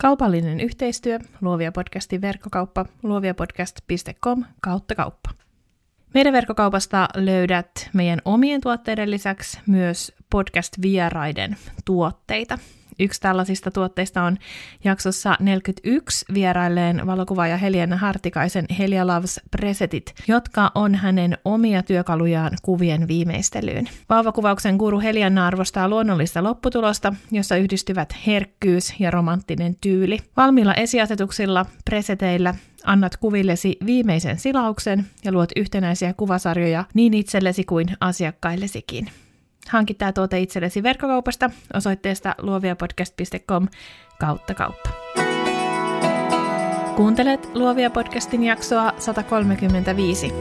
Kaupallinen yhteistyö, Luovia podcastin verkkokauppa, luoviapodcast.com kautta kauppa. Meidän verkkokaupasta löydät meidän omien tuotteiden lisäksi myös podcast-vieraiden tuotteita. Yksi tällaisista tuotteista on jaksossa 41 vierailleen valokuvaaja Helena Hartikaisen Helia Loves Presetit, jotka on hänen omia työkalujaan kuvien viimeistelyyn. Vauvakuvauksen guru Heliana arvostaa luonnollista lopputulosta, jossa yhdistyvät herkkyys ja romanttinen tyyli. Valmiilla esiasetuksilla, preseteillä annat kuvillesi viimeisen silauksen ja luot yhtenäisiä kuvasarjoja niin itsellesi kuin asiakkaillesikin. Hanki tämä tuote itsellesi verkkokaupasta osoitteesta luoviapodcast.com kautta kauppa. Kuuntelet Luovia podcastin jaksoa 135.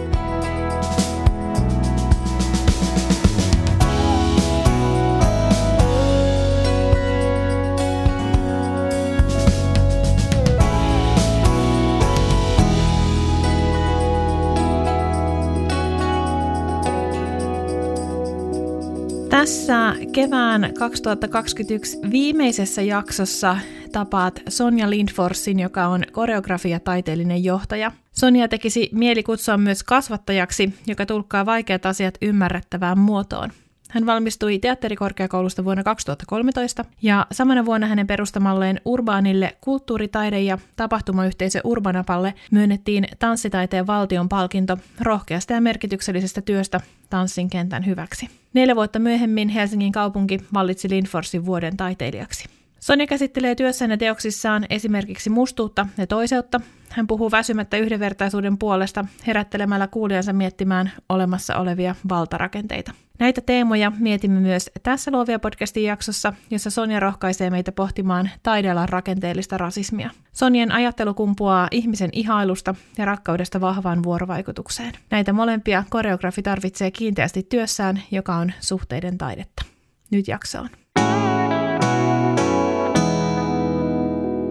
Tässä kevään 2021 viimeisessä jaksossa tapaat Sonja Lindforsin, joka on koreografia-taiteellinen johtaja. Sonja tekisi mieli kutsua myös kasvattajaksi, joka tulkkaa vaikeat asiat ymmärrettävään muotoon. Hän valmistui teatterikorkeakoulusta vuonna 2013 ja samana vuonna hänen perustamalleen Urbaanille kulttuuritaide- ja tapahtumayhteisö Urbanapalle myönnettiin tanssitaiteen valtion palkinto rohkeasta ja merkityksellisestä työstä tanssin kentän hyväksi. Neljä vuotta myöhemmin Helsingin kaupunki vallitsi Lindforsin vuoden taiteilijaksi. Sonja käsittelee työssään ja teoksissaan esimerkiksi mustuutta ja toiseutta. Hän puhuu väsymättä yhdenvertaisuuden puolesta herättelemällä kuulijansa miettimään olemassa olevia valtarakenteita. Näitä teemoja mietimme myös tässä Luovia podcastin jaksossa, jossa Sonja rohkaisee meitä pohtimaan taidealan rakenteellista rasismia. Sonjan ajattelu kumpuaa ihmisen ihailusta ja rakkaudesta vahvaan vuorovaikutukseen. Näitä molempia koreografi tarvitsee kiinteästi työssään, joka on suhteiden taidetta. Nyt jaksoon.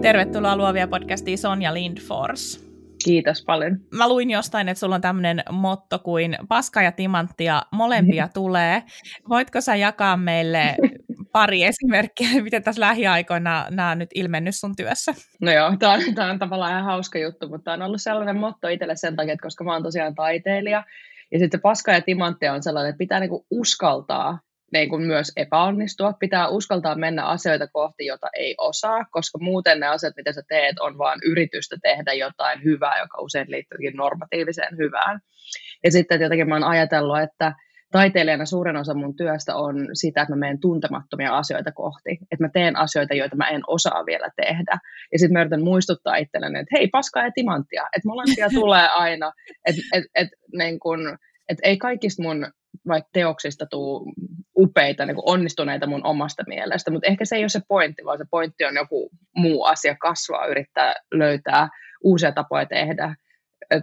Tervetuloa Luovia podcastiin Sonja Lindfors. Kiitos paljon. Mä luin jostain, että sulla on tämmöinen motto kuin paska ja timanttia, molempia mm. tulee. Voitko sä jakaa meille pari esimerkkiä, miten tässä lähiaikoina nämä on nyt ilmennyt sun työssä? No joo, tämä on, tämä on tavallaan ihan hauska juttu, mutta tämä on ollut sellainen motto itselle sen takia, että koska mä oon tosiaan taiteilija, ja sitten paska ja timanttia on sellainen, että pitää niinku uskaltaa niin kuin myös epäonnistua. Pitää uskaltaa mennä asioita kohti, jota ei osaa, koska muuten ne asiat, mitä sä teet, on vain yritystä tehdä jotain hyvää, joka usein liittyykin normatiiviseen hyvään. Ja sitten jotenkin mä oon ajatellut, että taiteilijana suurin osa mun työstä on sitä, että mä menen tuntemattomia asioita kohti. Että mä teen asioita, joita mä en osaa vielä tehdä. Ja sitten mä yritän muistuttaa itselleni, että hei, paskaa ja timanttia. Että molempia tulee aina. Että et, et, niin kun, et ei kaikista mun vaikka teoksista tuu upeita, niin onnistuneita mun omasta mielestä, mutta ehkä se ei ole se pointti, vaan se pointti on joku muu asia kasvaa, yrittää löytää uusia tapoja tehdä,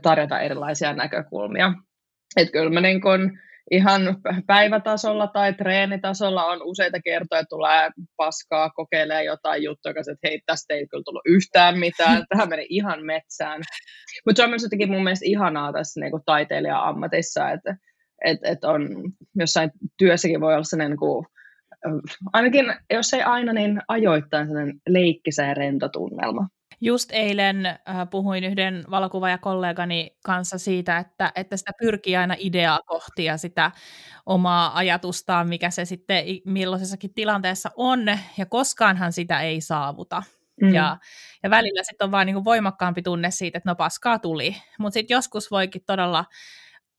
tarjota erilaisia näkökulmia. Että kyllä mä niin kun ihan päivätasolla tai treenitasolla on useita kertoja, tulee paskaa, kokeilee jotain juttua, että hei, tästä ei kyllä tullut yhtään mitään, tähän meni ihan metsään. Mutta se on myös jotenkin mun mielestä ihanaa tässä niin taiteilija-ammatissa, että että et on jossain työssäkin voi olla sellainen niin kuin, ainakin jos ei aina, niin ajoittain sellainen leikkisä ja rento tunnelma. Just eilen äh, puhuin yhden valokuvaajakollegani kanssa siitä, että, että sitä pyrkii aina ideaa kohti ja sitä omaa ajatustaan, mikä se sitten millaisessakin tilanteessa on, ja koskaanhan sitä ei saavuta. Mm. Ja, ja välillä sitten on vaan niin voimakkaampi tunne siitä, että no paskaa tuli, mutta sitten joskus voikin todella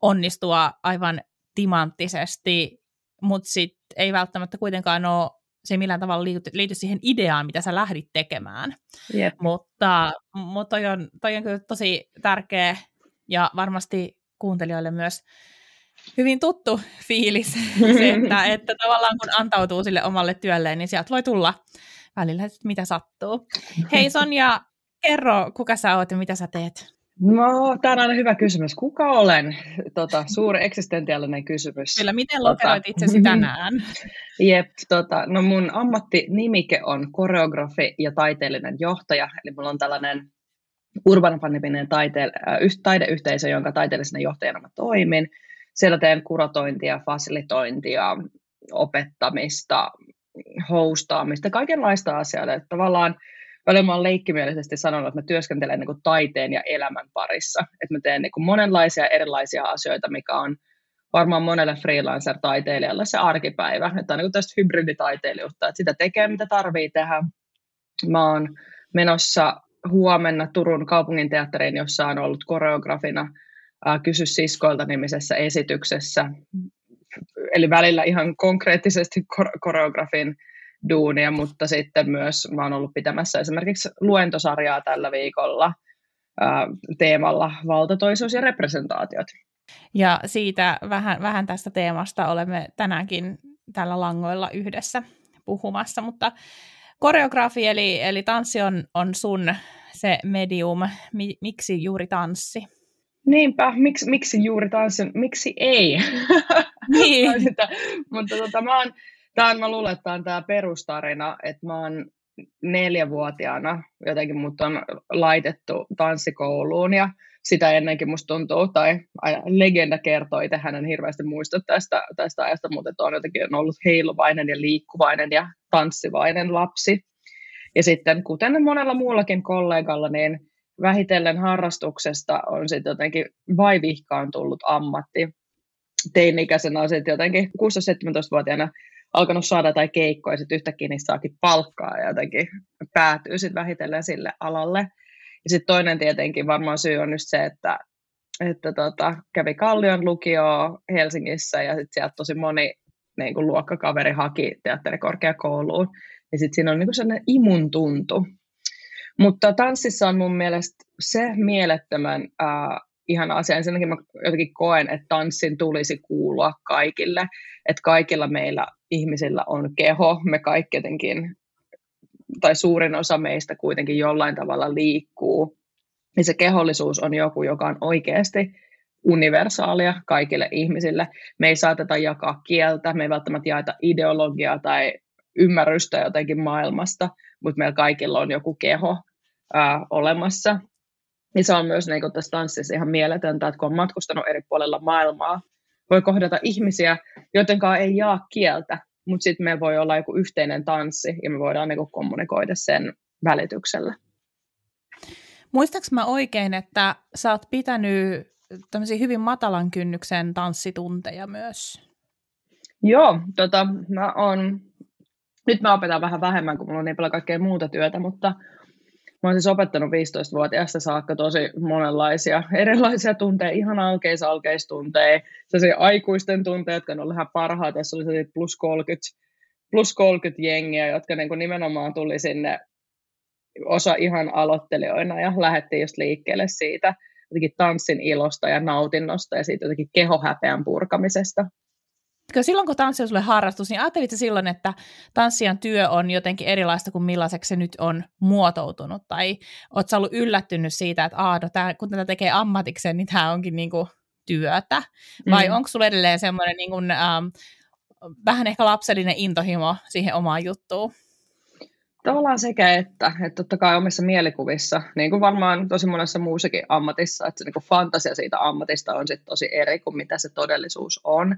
onnistua aivan timanttisesti, mutta sitten ei välttämättä kuitenkaan ole se millään tavalla liity, liity siihen ideaan, mitä sä lähdit tekemään. Yep. Mutta, mutta toi, on, toi on kyllä tosi tärkeä ja varmasti kuuntelijoille myös hyvin tuttu fiilis, se, että, että tavallaan kun antautuu sille omalle työlleen, niin sieltä voi tulla välillä, mitä sattuu. Hei Sonja, kerro, kuka sä oot ja mitä sä teet? No, tämä on aina hyvä kysymys. Kuka olen? Tota, suuri eksistentiaalinen kysymys. Kyllä, miten lokeroit tota, itsesi tänään? Jep, tota, no mun ammattinimike on koreografi ja taiteellinen johtaja, eli mulla on tällainen Urban Fun-niminen taite- äh, taideyhteisö, jonka taiteellisena johtajana mä toimin. Siellä teen kuratointia, fasilitointia, opettamista, hostaamista, kaikenlaista asiaa. Että tavallaan välillä mä oon leikkimielisesti sanonut, että mä työskentelen niin kuin taiteen ja elämän parissa. Että mä teen niin kuin monenlaisia erilaisia asioita, mikä on varmaan monelle freelancer-taiteilijalle se arkipäivä. Että on niin tästä hybriditaiteilijuutta, että sitä tekee, mitä tarvii tehdä. Mä oon menossa huomenna Turun kaupungin teatteriin, jossa on ollut koreografina Kysy siskoilta nimisessä esityksessä. Eli välillä ihan konkreettisesti koreografin duunia, mutta sitten myös mä oon ollut pitämässä esimerkiksi luentosarjaa tällä viikolla ää, teemalla valtatoisuus ja representaatiot. Ja siitä vähän, vähän tästä teemasta olemme tänäänkin tällä langoilla yhdessä puhumassa, mutta koreografi eli, eli tanssi on, on sun se medium. Mi, miksi juuri tanssi? Niinpä, miksi, miksi juuri tanssi? Miksi ei? Niin. sitä, mutta tota, mä oon, tää on, mä luulen, että tämä on tämä perustarina, että mä oon neljävuotiaana jotenkin mut on laitettu tanssikouluun ja sitä ennenkin musta tuntuu, tai legenda kertoo, itse hänen hirveästi muista tästä, tästä ajasta, mutta että on jotenkin ollut heiluvainen ja liikkuvainen ja tanssivainen lapsi. Ja sitten kuten monella muullakin kollegalla, niin vähitellen harrastuksesta on sitten jotenkin vaivihkaan tullut ammatti. Teini-ikäisenä on sitten jotenkin 16-17-vuotiaana alkanut saada tai keikkoja, ja sitten yhtäkkiä niistä saakin palkkaa ja jotenkin päätyy sitten vähitellen sille alalle. Ja sitten toinen tietenkin varmaan syy on just se, että, että tota, kävi Kallion lukio Helsingissä ja sitten sieltä tosi moni niin kuin luokkakaveri haki teatterikorkeakouluun. Ja sitten siinä on niin kuin sellainen imun tuntu. Mutta tanssissa on mun mielestä se mielettömän äh, ihan asia. Ensinnäkin mä jotenkin koen, että tanssin tulisi kuulua kaikille. Että kaikilla meillä ihmisillä on keho. Me kaikki jotenkin, tai suurin osa meistä kuitenkin jollain tavalla liikkuu. Ja se kehollisuus on joku, joka on oikeasti universaalia kaikille ihmisille. Me ei saateta jakaa kieltä, me ei välttämättä jaeta ideologiaa tai ymmärrystä jotenkin maailmasta, mutta meillä kaikilla on joku keho ää, olemassa. Ja se on myös niin tässä tanssissa ihan mieletöntä, että kun on matkustanut eri puolella maailmaa, voi kohdata ihmisiä, jotenkaan ei jaa kieltä, mutta sitten meillä voi olla joku yhteinen tanssi ja me voidaan niin kommunikoida sen välityksellä. Muistaaks mä oikein, että sä oot pitänyt tämmöisiä hyvin matalan kynnyksen tanssitunteja myös? Joo, tota, mä on, nyt mä opetan vähän vähemmän, kun mulla on niin paljon kaikkea muuta työtä, mutta Mä siis opettanut 15-vuotiaasta saakka tosi monenlaisia erilaisia tunteja, ihan alkeis alkeistunteja, sellaisia aikuisten tunteja, jotka on ollut ihan parhaat, tässä oli plus 30, plus 30 jengiä, jotka niin kuin nimenomaan tuli sinne osa ihan aloittelijoina ja lähdettiin just liikkeelle siitä. Jotenkin tanssin ilosta ja nautinnosta ja siitä jotenkin kehohäpeän purkamisesta silloin kun tanssi on sulle harrastus, niin ajattelitko silloin, että tanssijan työ on jotenkin erilaista kuin millaiseksi se nyt on muotoutunut? Tai oletko ollut yllättynyt siitä, että Aa, no tää, kun tätä tekee ammatikseen, niin tämä onkin niinku työtä? Vai mm. onko sulla edelleen semmoinen niinku, ähm, vähän ehkä lapsellinen intohimo siihen omaan juttuun? Tavallaan sekä että, että totta kai omissa mielikuvissa, niin kuin varmaan tosi monessa muussakin ammatissa, että se niin fantasia siitä ammatista on sitten tosi eri kuin mitä se todellisuus on.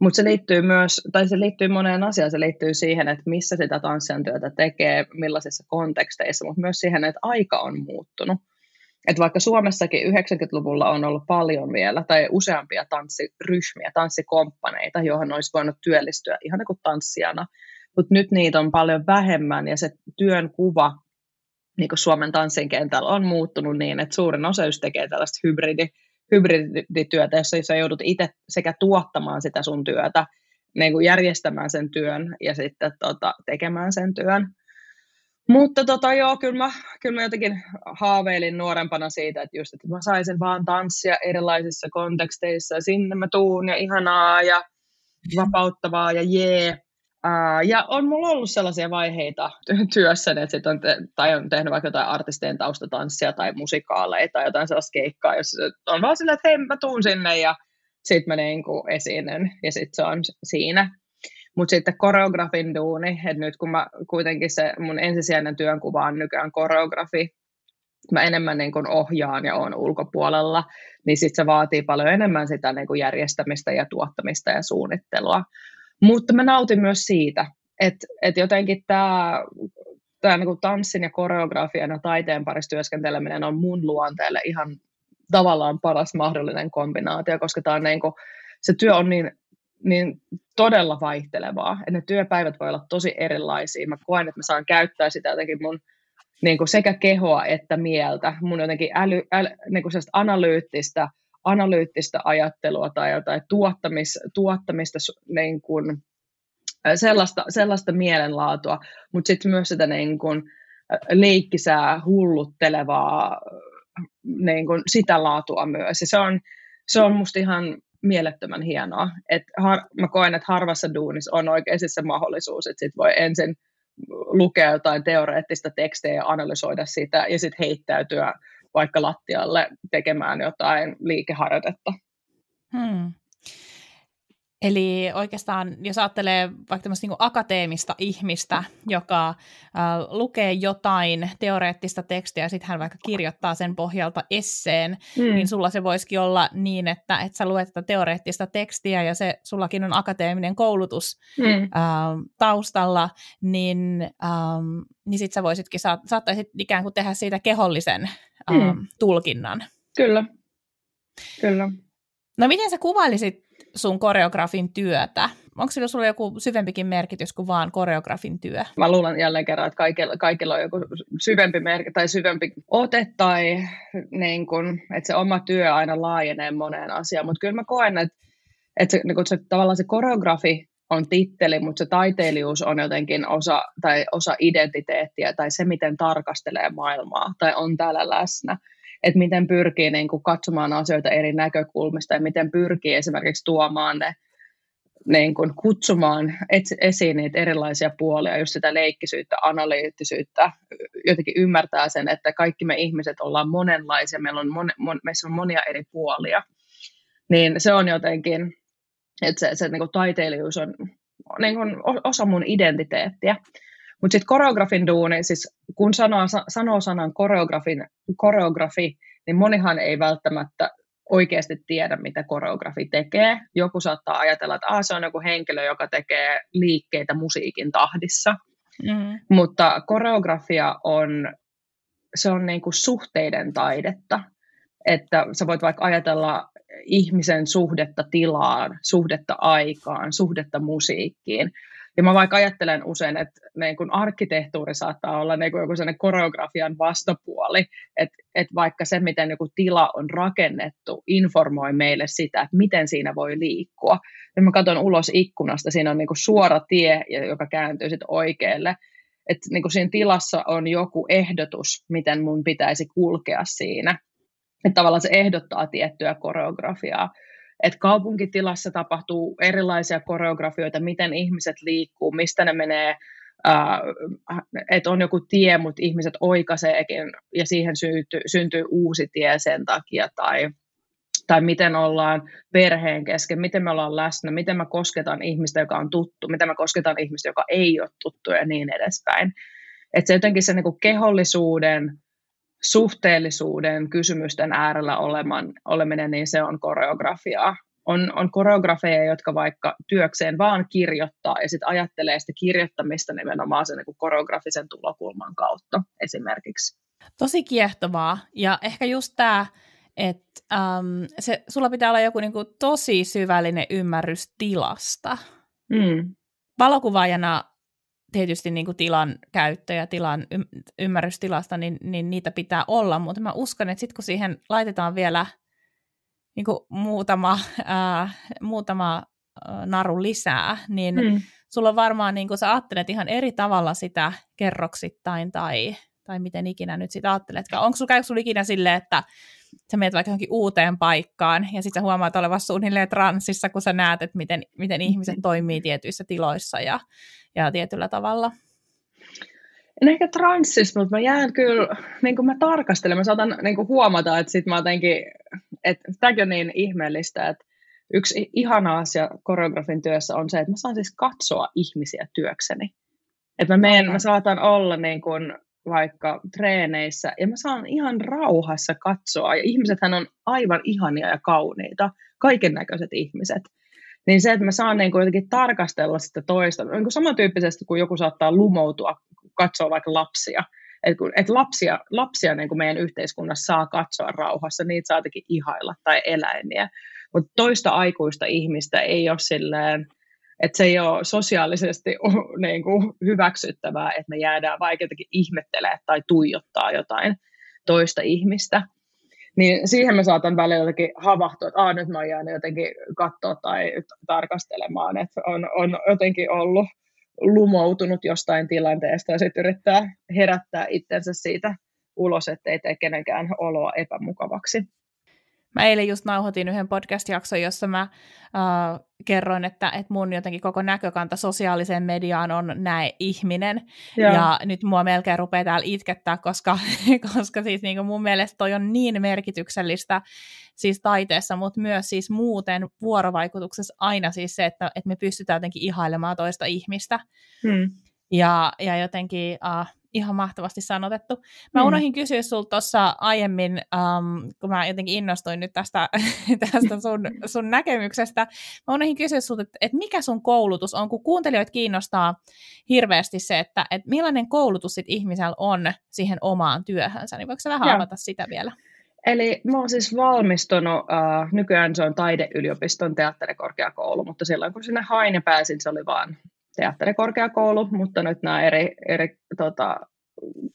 Mutta se liittyy myös, tai se liittyy moneen asiaan, se liittyy siihen, että missä sitä tanssijan työtä tekee, millaisissa konteksteissa, mutta myös siihen, että aika on muuttunut. Että vaikka Suomessakin 90-luvulla on ollut paljon vielä, tai useampia tanssiryhmiä, tanssikomppaneita, johon olisi voinut työllistyä ihan niin kuin tanssijana, mutta nyt niitä on paljon vähemmän, ja se työn kuva niin kuin Suomen tanssin kentällä on muuttunut niin, että suurin osa just tekee tällaista hybridi hybridityötä, jossa sä joudut itse sekä tuottamaan sitä sun työtä, niin kuin järjestämään sen työn ja sitten tota, tekemään sen työn. Mutta tota, joo, kyllä mä, kyllä mä jotenkin haaveilin nuorempana siitä, että just, että mä saisin vaan tanssia erilaisissa konteksteissa ja sinne mä tuun ja ihanaa ja vapauttavaa ja jee. Uh, ja on mulla ollut sellaisia vaiheita työssäni, että sit on, te, tai on tehnyt vaikka jotain artistien taustatanssia tai musikaaleja tai jotain sellaista keikkaa, jos on vaan sillä, että hei mä tuun sinne ja sitten mä niin esiinnyn ja sitten se on siinä. Mutta sitten koreografin duuni, että nyt kun mä kuitenkin se mun ensisijainen työnkuva on nykyään koreografi, mä enemmän niin kuin ohjaan ja on ulkopuolella, niin sitten se vaatii paljon enemmän sitä niin kuin järjestämistä ja tuottamista ja suunnittelua. Mutta mä nautin myös siitä, että, että jotenkin tämä tämä niin tanssin ja koreografian ja taiteen parissa työskenteleminen on mun luonteelle ihan tavallaan paras mahdollinen kombinaatio, koska tämä on niin kuin, se työ on niin, niin todella vaihtelevaa, että ne työpäivät voi olla tosi erilaisia. Mä koen, että mä saan käyttää sitä jotenkin mun niin kuin sekä kehoa että mieltä, mun jotenkin äly, äly, niin kuin analyyttistä, analyyttistä ajattelua tai jotain tuottamis, tuottamista niin kuin, sellaista, sellaista mielenlaatua, mutta sitten myös sitä niin kuin, leikkisää, hulluttelevaa niin kuin, sitä laatua myös. Ja se on, se on musta ihan mielettömän hienoa. Et har, mä koen, että harvassa duunissa on oikeasti se mahdollisuus, että sit voi ensin lukea jotain teoreettista tekstejä ja analysoida sitä ja sitten heittäytyä vaikka lattialle tekemään jotain liikeharjoitetta. Hmm. Eli oikeastaan, jos ajattelee vaikka tämmöistä niin akateemista ihmistä, joka äh, lukee jotain teoreettista tekstiä ja sitten hän vaikka kirjoittaa sen pohjalta esseen, mm. niin sulla se voisikin olla niin, että, että sä luet tätä teoreettista tekstiä ja se sullakin on akateeminen koulutus mm. äh, taustalla, niin, ähm, niin sitten sä voisitkin, saat, saattaisit ikään kuin tehdä siitä kehollisen äh, mm. tulkinnan. Kyllä, kyllä. No miten sä kuvailisit sun koreografin työtä? Onko sillä sulla joku syvempikin merkitys kuin vaan koreografin työ? Mä luulen jälleen kerran, että kaikilla, kaikilla on joku syvempi merkitys tai syvempi ote tai niin kun, että se oma työ aina laajenee moneen asiaan. Mutta kyllä mä koen, että, että se, niin se, tavallaan se koreografi on titteli, mutta se taiteilijuus on jotenkin osa, tai osa identiteettiä tai se, miten tarkastelee maailmaa tai on täällä läsnä että miten pyrkii niin kuin katsomaan asioita eri näkökulmista ja miten pyrkii esimerkiksi tuomaan ne, niin kuin kutsumaan esiin niitä erilaisia puolia, just sitä leikkisyyttä, analyyttisyyttä, jotenkin ymmärtää sen, että kaikki me ihmiset ollaan monenlaisia, meillä on, mon, mon, meissä on monia eri puolia. Niin se on jotenkin, että se, se niin kuin taiteilijuus on niin kuin osa mun identiteettiä. Mutta sitten koreografin duuni, siis kun sanoo, sanoo sanan koreografin, koreografi, niin monihan ei välttämättä oikeasti tiedä, mitä koreografi tekee. Joku saattaa ajatella, että ah, se on joku henkilö, joka tekee liikkeitä musiikin tahdissa. Mm. Mutta koreografia on, se on niin kuin suhteiden taidetta. Että sä voit vaikka ajatella ihmisen suhdetta tilaan, suhdetta aikaan, suhdetta musiikkiin. Ja mä vaikka ajattelen usein, että niin kun arkkitehtuuri saattaa olla niin kuin joku sellainen koreografian vastapuoli, että, että vaikka se, miten joku tila on rakennettu, informoi meille sitä, että miten siinä voi liikkua. Ja mä katson ulos ikkunasta, siinä on niin suora tie, joka kääntyy sitten oikealle. Että niin siinä tilassa on joku ehdotus, miten mun pitäisi kulkea siinä. Että tavallaan se ehdottaa tiettyä koreografiaa että kaupunkitilassa tapahtuu erilaisia koreografioita, miten ihmiset liikkuu, mistä ne menee, Uh, että on joku tie, mutta ihmiset oikaiseekin ja siihen syntyy, syntyy uusi tie sen takia, tai, tai miten ollaan perheen kesken, miten me ollaan läsnä, miten mä kosketan ihmistä, joka on tuttu, miten mä kosketan ihmistä, joka ei ole tuttu ja niin edespäin. Että se jotenkin se niin kehollisuuden suhteellisuuden kysymysten äärellä oleman, oleminen, niin se on koreografiaa. On, on koreografeja, jotka vaikka työkseen vaan kirjoittaa ja sitten ajattelee sitä kirjoittamista nimenomaan sen niin koreografisen tulokulman kautta esimerkiksi. Tosi kiehtovaa. Ja ehkä just tämä, että um, se, sulla pitää olla joku niin kuin, tosi syvällinen ymmärrys tilasta. Mm. Valokuvaajana tietysti niin kuin tilan käyttö ja tilan y- ymmärrys tilasta, niin, niin niitä pitää olla, mutta mä uskon, että sitten kun siihen laitetaan vielä niin kuin muutama, ää, muutama naru lisää, niin mm. sulla on varmaan, niin kuin sä ajattelet ihan eri tavalla sitä kerroksittain tai, tai miten ikinä nyt sitä ajatteletkaan. Onko sulla, sulla ikinä silleen, että sä menet vaikka johonkin uuteen paikkaan ja sitten sä huomaat olevassa suunnilleen transsissa, kun sä näet, että miten, miten ihmiset toimii tietyissä tiloissa ja, ja tietyllä tavalla. En ehkä transsissa, mutta mä jään kyllä, niin kuin mä tarkastelen, mä saatan niin kuin huomata, että sit mä jotenkin, että tämäkin on niin ihmeellistä, että yksi ihana asia koreografin työssä on se, että mä saan siis katsoa ihmisiä työkseni. Että mä, meen, mä saatan olla niin kuin vaikka treeneissä, ja mä saan ihan rauhassa katsoa, ja ihmisethän on aivan ihania ja kauniita, kaiken näköiset ihmiset. niin se, että mä saan niin jotenkin tarkastella sitä toista, niin kuin samantyyppisesti kuin joku saattaa lumoutua, katsoa vaikka lapsia, että et lapsia, lapsia niin kuin meidän yhteiskunnassa saa katsoa rauhassa, niitä saa jotenkin ihailla tai eläimiä, mutta toista aikuista ihmistä ei ole silleen, että se ei ole sosiaalisesti niin kuin hyväksyttävää, että me jäädään vaikka jotenkin ihmettelemään tai tuijottaa jotain toista ihmistä. Niin siihen mä saatan välillä jotenkin havahtua, että nyt mä oon jäänyt jotenkin katsoa tai tarkastelemaan, että on, on jotenkin ollut lumoutunut jostain tilanteesta ja sitten yrittää herättää itsensä siitä ulos, ettei tee kenenkään oloa epämukavaksi. Mä eilen just nauhoitin yhden podcast-jakson, jossa mä äh, kerroin, että, että mun jotenkin koko näkökanta sosiaaliseen mediaan on näe ihminen. Joo. Ja nyt mua melkein rupeaa täällä itkettää, koska, koska siis niin kuin mun mielestä toi on niin merkityksellistä siis taiteessa, mutta myös siis muuten vuorovaikutuksessa aina siis se, että, että me pystytään jotenkin ihailemaan toista ihmistä. Hmm. Ja, ja jotenkin uh, ihan mahtavasti sanotettu. Mä mm. unohdin kysyä sulta tuossa aiemmin, um, kun mä jotenkin innostuin nyt tästä, tästä sun, sun näkemyksestä. Mä unohdin kysyä sulta, että, että mikä sun koulutus on, kun kuuntelijoita kiinnostaa hirveästi se, että, että millainen koulutus sit ihmisellä on siihen omaan työhönsä, niin voiko sä vähän Joo. avata sitä vielä? Eli mä oon siis valmistunut, uh, nykyään se on taideyliopiston teatterikorkeakoulu, mutta silloin kun sinne hain ja pääsin, se oli vaan teatterikorkeakoulu, mutta nyt nämä eri, eri tota,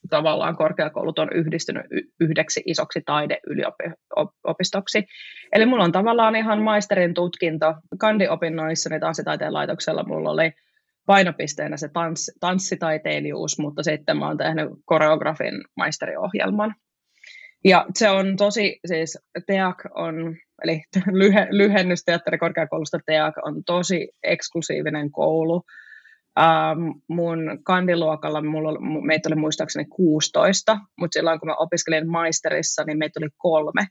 tavallaan korkeakoulut on yhdistynyt yhdeksi isoksi taideyliopistoksi. Eli mulla on tavallaan ihan maisterin tutkinto. Kandiopinnoissani tanssitaiteen laitoksella mulla oli painopisteenä se tans, tanssitaiteilijuus, mutta sitten mä oon tehnyt koreografin maisteriohjelman. Ja se on tosi, siis TEAK on, eli lyhe, lyhennys teatterikorkeakoulusta TEAK on tosi eksklusiivinen koulu, Ähm, mun kandiluokalla mulla, meitä oli muistaakseni 16, mutta silloin kun mä opiskelin maisterissa, niin meitä oli kolme.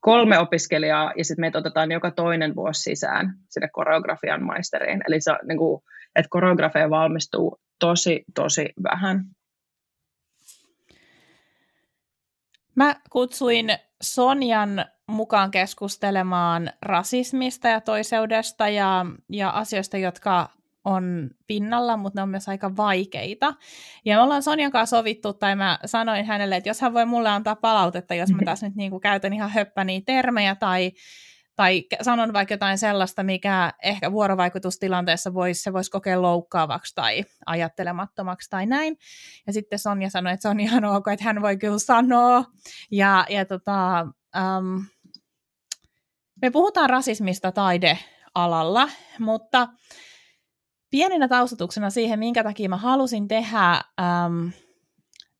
Kolme opiskelijaa ja sitten meitä otetaan joka toinen vuosi sisään sinne koreografian maisteriin. Eli se, niin kuin, että koreografia valmistuu tosi, tosi vähän. Mä kutsuin Sonjan mukaan keskustelemaan rasismista ja toiseudesta ja, ja asioista, jotka on pinnalla, mutta ne on myös aika vaikeita. Ja me ollaan Sonjan kanssa sovittu, tai mä sanoin hänelle, että jos hän voi mulle antaa palautetta, jos mä tässä nyt niin kuin käytän ihan höppäniä termejä, tai, tai sanon vaikka jotain sellaista, mikä ehkä vuorovaikutustilanteessa voisi, se voisi kokea loukkaavaksi tai ajattelemattomaksi tai näin. Ja sitten Sonja sanoi, että se on ihan ok, että hän voi kyllä sanoa. Ja, ja tota, um, me puhutaan rasismista taidealalla, mutta pienenä taustatuksena siihen, minkä takia mä halusin tehdä äm,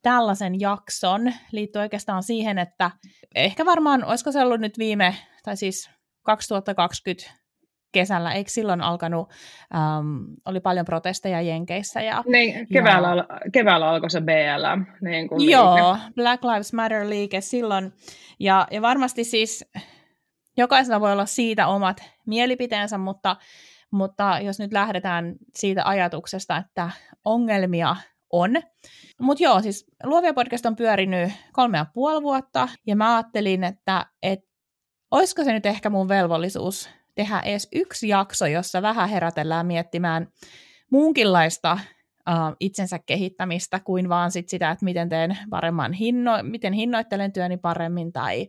tällaisen jakson, liittyy oikeastaan siihen, että ehkä varmaan, olisiko se ollut nyt viime, tai siis 2020 kesällä, eikö silloin alkanut, äm, oli paljon protesteja Jenkeissä. Ja, niin, keväällä, ja, keväällä alkoi se BLM. Niin kuin joo, liike. Black Lives Matter-liike silloin, ja, ja varmasti siis jokaisella voi olla siitä omat mielipiteensä, mutta mutta jos nyt lähdetään siitä ajatuksesta, että ongelmia on. Mutta joo, siis Luovia podcast on pyörinyt kolme ja puoli vuotta, ja mä ajattelin, että et, olisiko se nyt ehkä mun velvollisuus tehdä edes yksi jakso, jossa vähän herätellään miettimään muunkinlaista itsensä kehittämistä kuin vaan sit sitä, että miten teen paremman hinno, miten hinnoittelen työni paremmin tai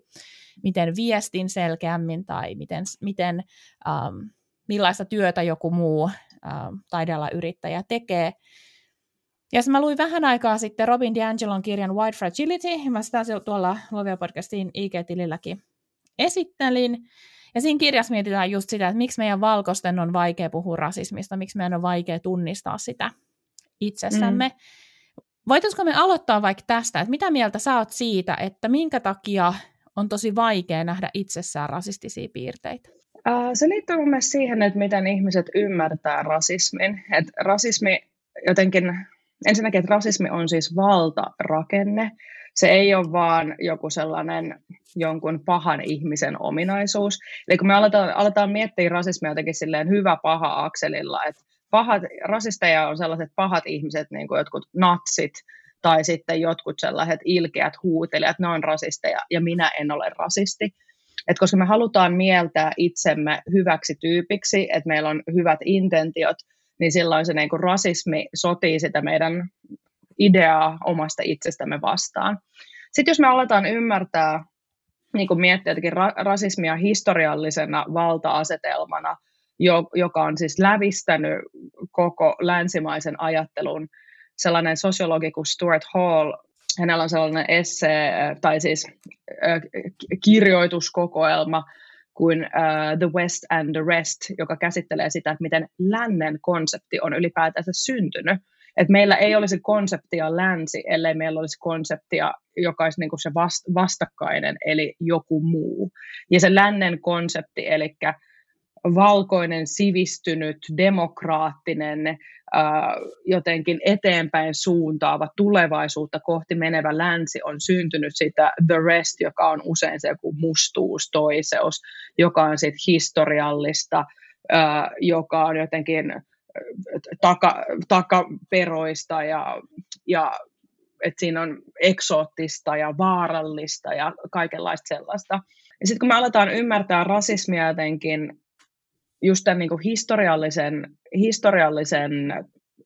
miten viestin selkeämmin tai miten, miten um, millaista työtä joku muu äh, taidealla yrittäjä tekee. Ja mä luin vähän aikaa sitten Robin DiAngelon kirjan White Fragility, mä sitä tuolla Lovia Podcastin IG-tililläkin esittelin. Ja siinä kirjassa mietitään just sitä, että miksi meidän valkoisten on vaikea puhua rasismista, miksi meidän on vaikea tunnistaa sitä itsessämme. Mm. Voitaisiko me aloittaa vaikka tästä, että mitä mieltä sä oot siitä, että minkä takia on tosi vaikea nähdä itsessään rasistisia piirteitä? Se liittyy mun mielestä siihen, että miten ihmiset ymmärtää rasismin. Et rasismi jotenkin, ensinnäkin, että rasismi on siis valtarakenne. Se ei ole vaan joku sellainen jonkun pahan ihmisen ominaisuus. Eli kun me aletaan, aletaan miettiä rasismia jotenkin silleen hyvä paha akselilla, että pahat, rasisteja on sellaiset pahat ihmiset, niin kuin jotkut natsit, tai sitten jotkut sellaiset ilkeät huutelijat, ne on rasisteja, ja minä en ole rasisti että koska me halutaan mieltää itsemme hyväksi tyypiksi, että meillä on hyvät intentiot, niin silloin se niin kuin rasismi sotii sitä meidän ideaa omasta itsestämme vastaan. Sitten jos me aletaan ymmärtää, niin kuin miettiä jotenkin ra- rasismia historiallisena valta-asetelmana, jo, joka on siis lävistänyt koko länsimaisen ajattelun, sellainen sosiologi kuin Stuart Hall, hänellä on sellainen esse, tai siis äh, kirjoituskokoelma kuin The West and the Rest, joka käsittelee sitä, että miten lännen konsepti on ylipäätänsä syntynyt. Että meillä ei olisi konseptia länsi, ellei meillä olisi konseptia, joka olisi niin kuin se vast, vastakkainen, eli joku muu. Ja se lännen konsepti, eli valkoinen, sivistynyt, demokraattinen, jotenkin eteenpäin suuntaava, tulevaisuutta kohti menevä länsi on syntynyt sitä the rest, joka on usein se joku mustuus, toiseus, joka on sitten historiallista, joka on jotenkin taka, takaperoista ja, ja että siinä on eksoottista ja vaarallista ja kaikenlaista sellaista. Ja sitten kun me aletaan ymmärtää rasismia jotenkin just tämän niin kuin historiallisen, historiallisen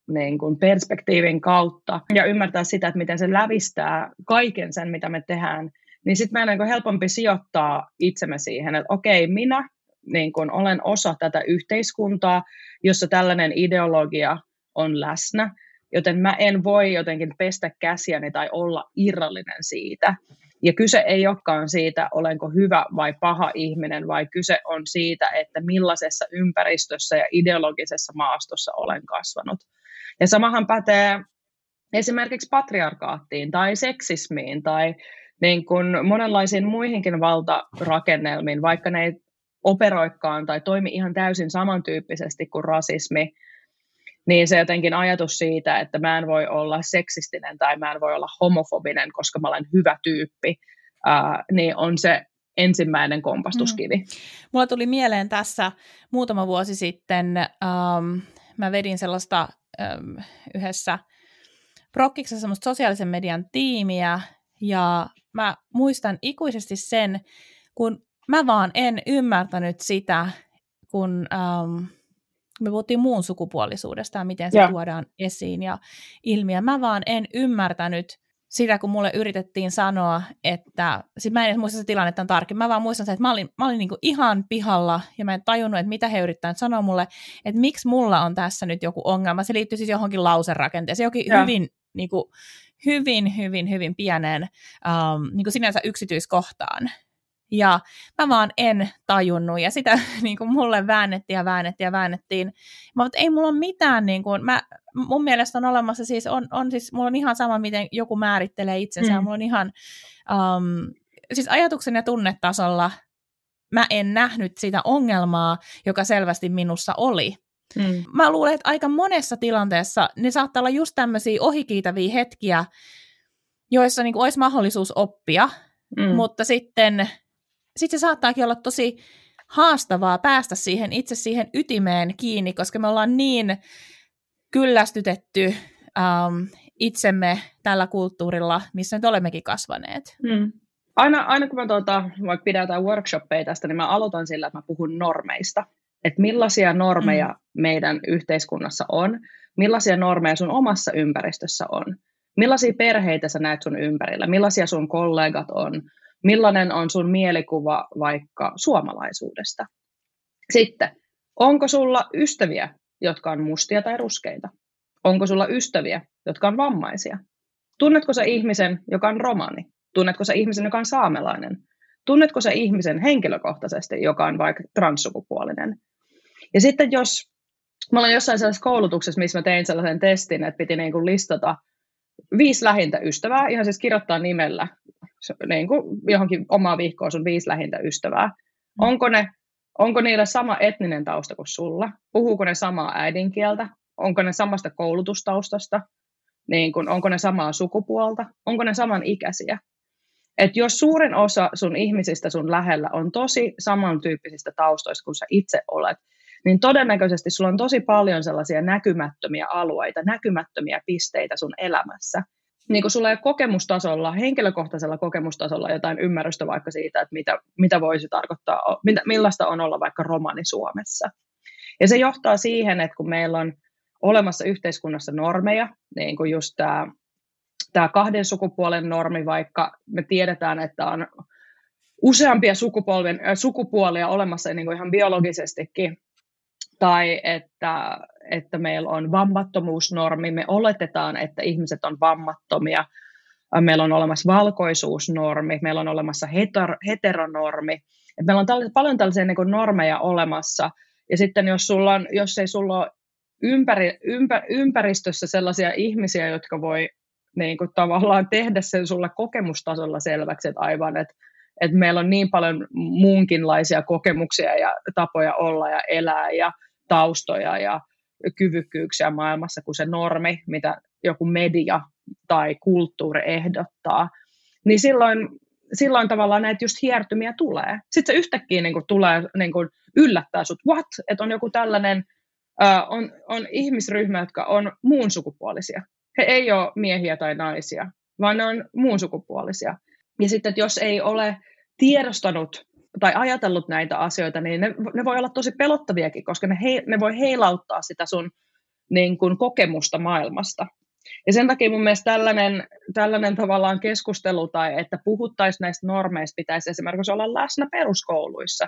niin kuin perspektiivin kautta ja ymmärtää sitä, että miten se lävistää kaiken sen, mitä me tehdään, niin sitten meidän on niin helpompi sijoittaa itsemme siihen, että okei, minä niin kuin olen osa tätä yhteiskuntaa, jossa tällainen ideologia on läsnä, joten mä en voi jotenkin pestä käsiäni tai olla irrallinen siitä. Ja kyse ei olekaan siitä, olenko hyvä vai paha ihminen, vai kyse on siitä, että millaisessa ympäristössä ja ideologisessa maastossa olen kasvanut. Ja samahan pätee esimerkiksi patriarkaattiin tai seksismiin tai niin kuin monenlaisiin muihinkin valtarakennelmiin, vaikka ne ei operoikaan tai toimi ihan täysin samantyyppisesti kuin rasismi, niin se jotenkin ajatus siitä, että mä en voi olla seksistinen tai mä en voi olla homofobinen, koska mä olen hyvä tyyppi, ää, niin on se ensimmäinen kompastuskivi. Mm. Mulla tuli mieleen tässä muutama vuosi sitten, ähm, mä vedin sellaista ähm, yhdessä Prokkiksessa semmoista sosiaalisen median tiimiä, ja mä muistan ikuisesti sen, kun mä vaan en ymmärtänyt sitä, kun ähm, me puhuttiin muun sukupuolisuudesta ja miten se ja. tuodaan esiin ja ilmiö. Mä vaan en ymmärtänyt sitä, kun mulle yritettiin sanoa, että, sit mä en edes muista se tilannetta tarkemmin, mä vaan muistan sen, että mä olin, mä olin niinku ihan pihalla ja mä en tajunnut, että mitä he yrittävät sanoa mulle, että miksi mulla on tässä nyt joku ongelma. Se liittyy siis johonkin lauserakenteeseen, jokin ja. hyvin, niinku, hyvin, hyvin, hyvin pieneen um, niinku sinänsä yksityiskohtaan. Ja mä vaan en tajunnut, ja sitä niin kuin mulle väännettiin ja väännettiin ja väännettiin. Mä että ei mulla ole mitään, niin kuin, mä, mun mielestä on olemassa, siis on, on siis, mulla on ihan sama, miten joku määrittelee itsensä, mm. mulla on ihan, um, siis ajatuksen ja tunnetasolla mä en nähnyt sitä ongelmaa, joka selvästi minussa oli. Mm. Mä luulen, että aika monessa tilanteessa ne saattaa olla just tämmöisiä ohikiitäviä hetkiä, joissa niin kuin olisi mahdollisuus oppia, mm. mutta sitten sitten se saattaakin olla tosi haastavaa päästä siihen itse siihen ytimeen kiinni, koska me ollaan niin kyllästytetty um, itsemme tällä kulttuurilla, missä nyt olemmekin kasvaneet. Hmm. Aina, aina kun mä tuota, vaikka pidetään workshoppeja tästä, niin mä aloitan sillä, että mä puhun normeista. Että millaisia normeja hmm. meidän yhteiskunnassa on, millaisia normeja sun omassa ympäristössä on, millaisia perheitä sä näet sun ympärillä, millaisia sun kollegat on, Millainen on sun mielikuva vaikka suomalaisuudesta? Sitten, onko sulla ystäviä, jotka on mustia tai ruskeita? Onko sulla ystäviä, jotka on vammaisia? Tunnetko sä ihmisen, joka on romani? Tunnetko sä ihmisen, joka on saamelainen? Tunnetko sä ihmisen henkilökohtaisesti, joka on vaikka transsukupuolinen? Ja sitten jos, mä olen jossain sellaisessa koulutuksessa, missä mä tein sellaisen testin, että piti niin kuin listata viisi lähintä ystävää, ihan siis kirjoittaa nimellä niin kuin johonkin omaa vihkoon sun viisi lähintä ystävää. Mm. Onko, ne, onko niillä sama etninen tausta kuin sulla? Puhuuko ne samaa äidinkieltä? Onko ne samasta koulutustaustasta? Niin kuin, onko ne samaa sukupuolta? Onko ne saman ikäisiä? Et jos suurin osa sun ihmisistä sun lähellä on tosi samantyyppisistä taustoista kuin sä itse olet, niin todennäköisesti sulla on tosi paljon sellaisia näkymättömiä alueita, näkymättömiä pisteitä sun elämässä, niin kuin sulla ei kokemustasolla, henkilökohtaisella kokemustasolla jotain ymmärrystä vaikka siitä, että mitä, mitä voisi tarkoittaa, mitä, millaista on olla vaikka romani Suomessa. Ja se johtaa siihen, että kun meillä on olemassa yhteiskunnassa normeja, niin kuin just tämä, tämä kahden sukupuolen normi, vaikka me tiedetään, että on useampia äh, sukupuolia olemassa niin kuin ihan biologisestikin, tai että, että meillä on vammattomuusnormi, me oletetaan, että ihmiset on vammattomia, meillä on olemassa valkoisuusnormi, meillä on olemassa heter, heteronormi, että meillä on tällaisia, paljon tällaisia niin normeja olemassa, ja sitten jos, sulla on, jos ei sulla ole ympäri, ympä, ympäristössä sellaisia ihmisiä, jotka voi niin kuin tavallaan tehdä sen sulle kokemustasolla selväksi, että aivan, että, että meillä on niin paljon muunkinlaisia kokemuksia ja tapoja olla ja elää. Ja taustoja ja kyvykkyyksiä maailmassa kuin se normi, mitä joku media tai kulttuuri ehdottaa, niin silloin, silloin tavallaan näitä just hiertymiä tulee. Sitten se yhtäkkiä niin kuin tulee niin kuin yllättää sut, what, että on joku tällainen, uh, on, on ihmisryhmä, jotka on muun sukupuolisia. He ei ole miehiä tai naisia, vaan ne on muun sukupuolisia. Ja sitten, että jos ei ole tiedostanut tai ajatellut näitä asioita, niin ne, ne voi olla tosi pelottaviakin, koska ne, he, ne voi heilauttaa sitä sun niin kuin, kokemusta maailmasta. Ja sen takia mun mielestä tällainen, tällainen tavallaan keskustelu tai että puhuttaisiin näistä normeista pitäisi esimerkiksi olla läsnä peruskouluissa.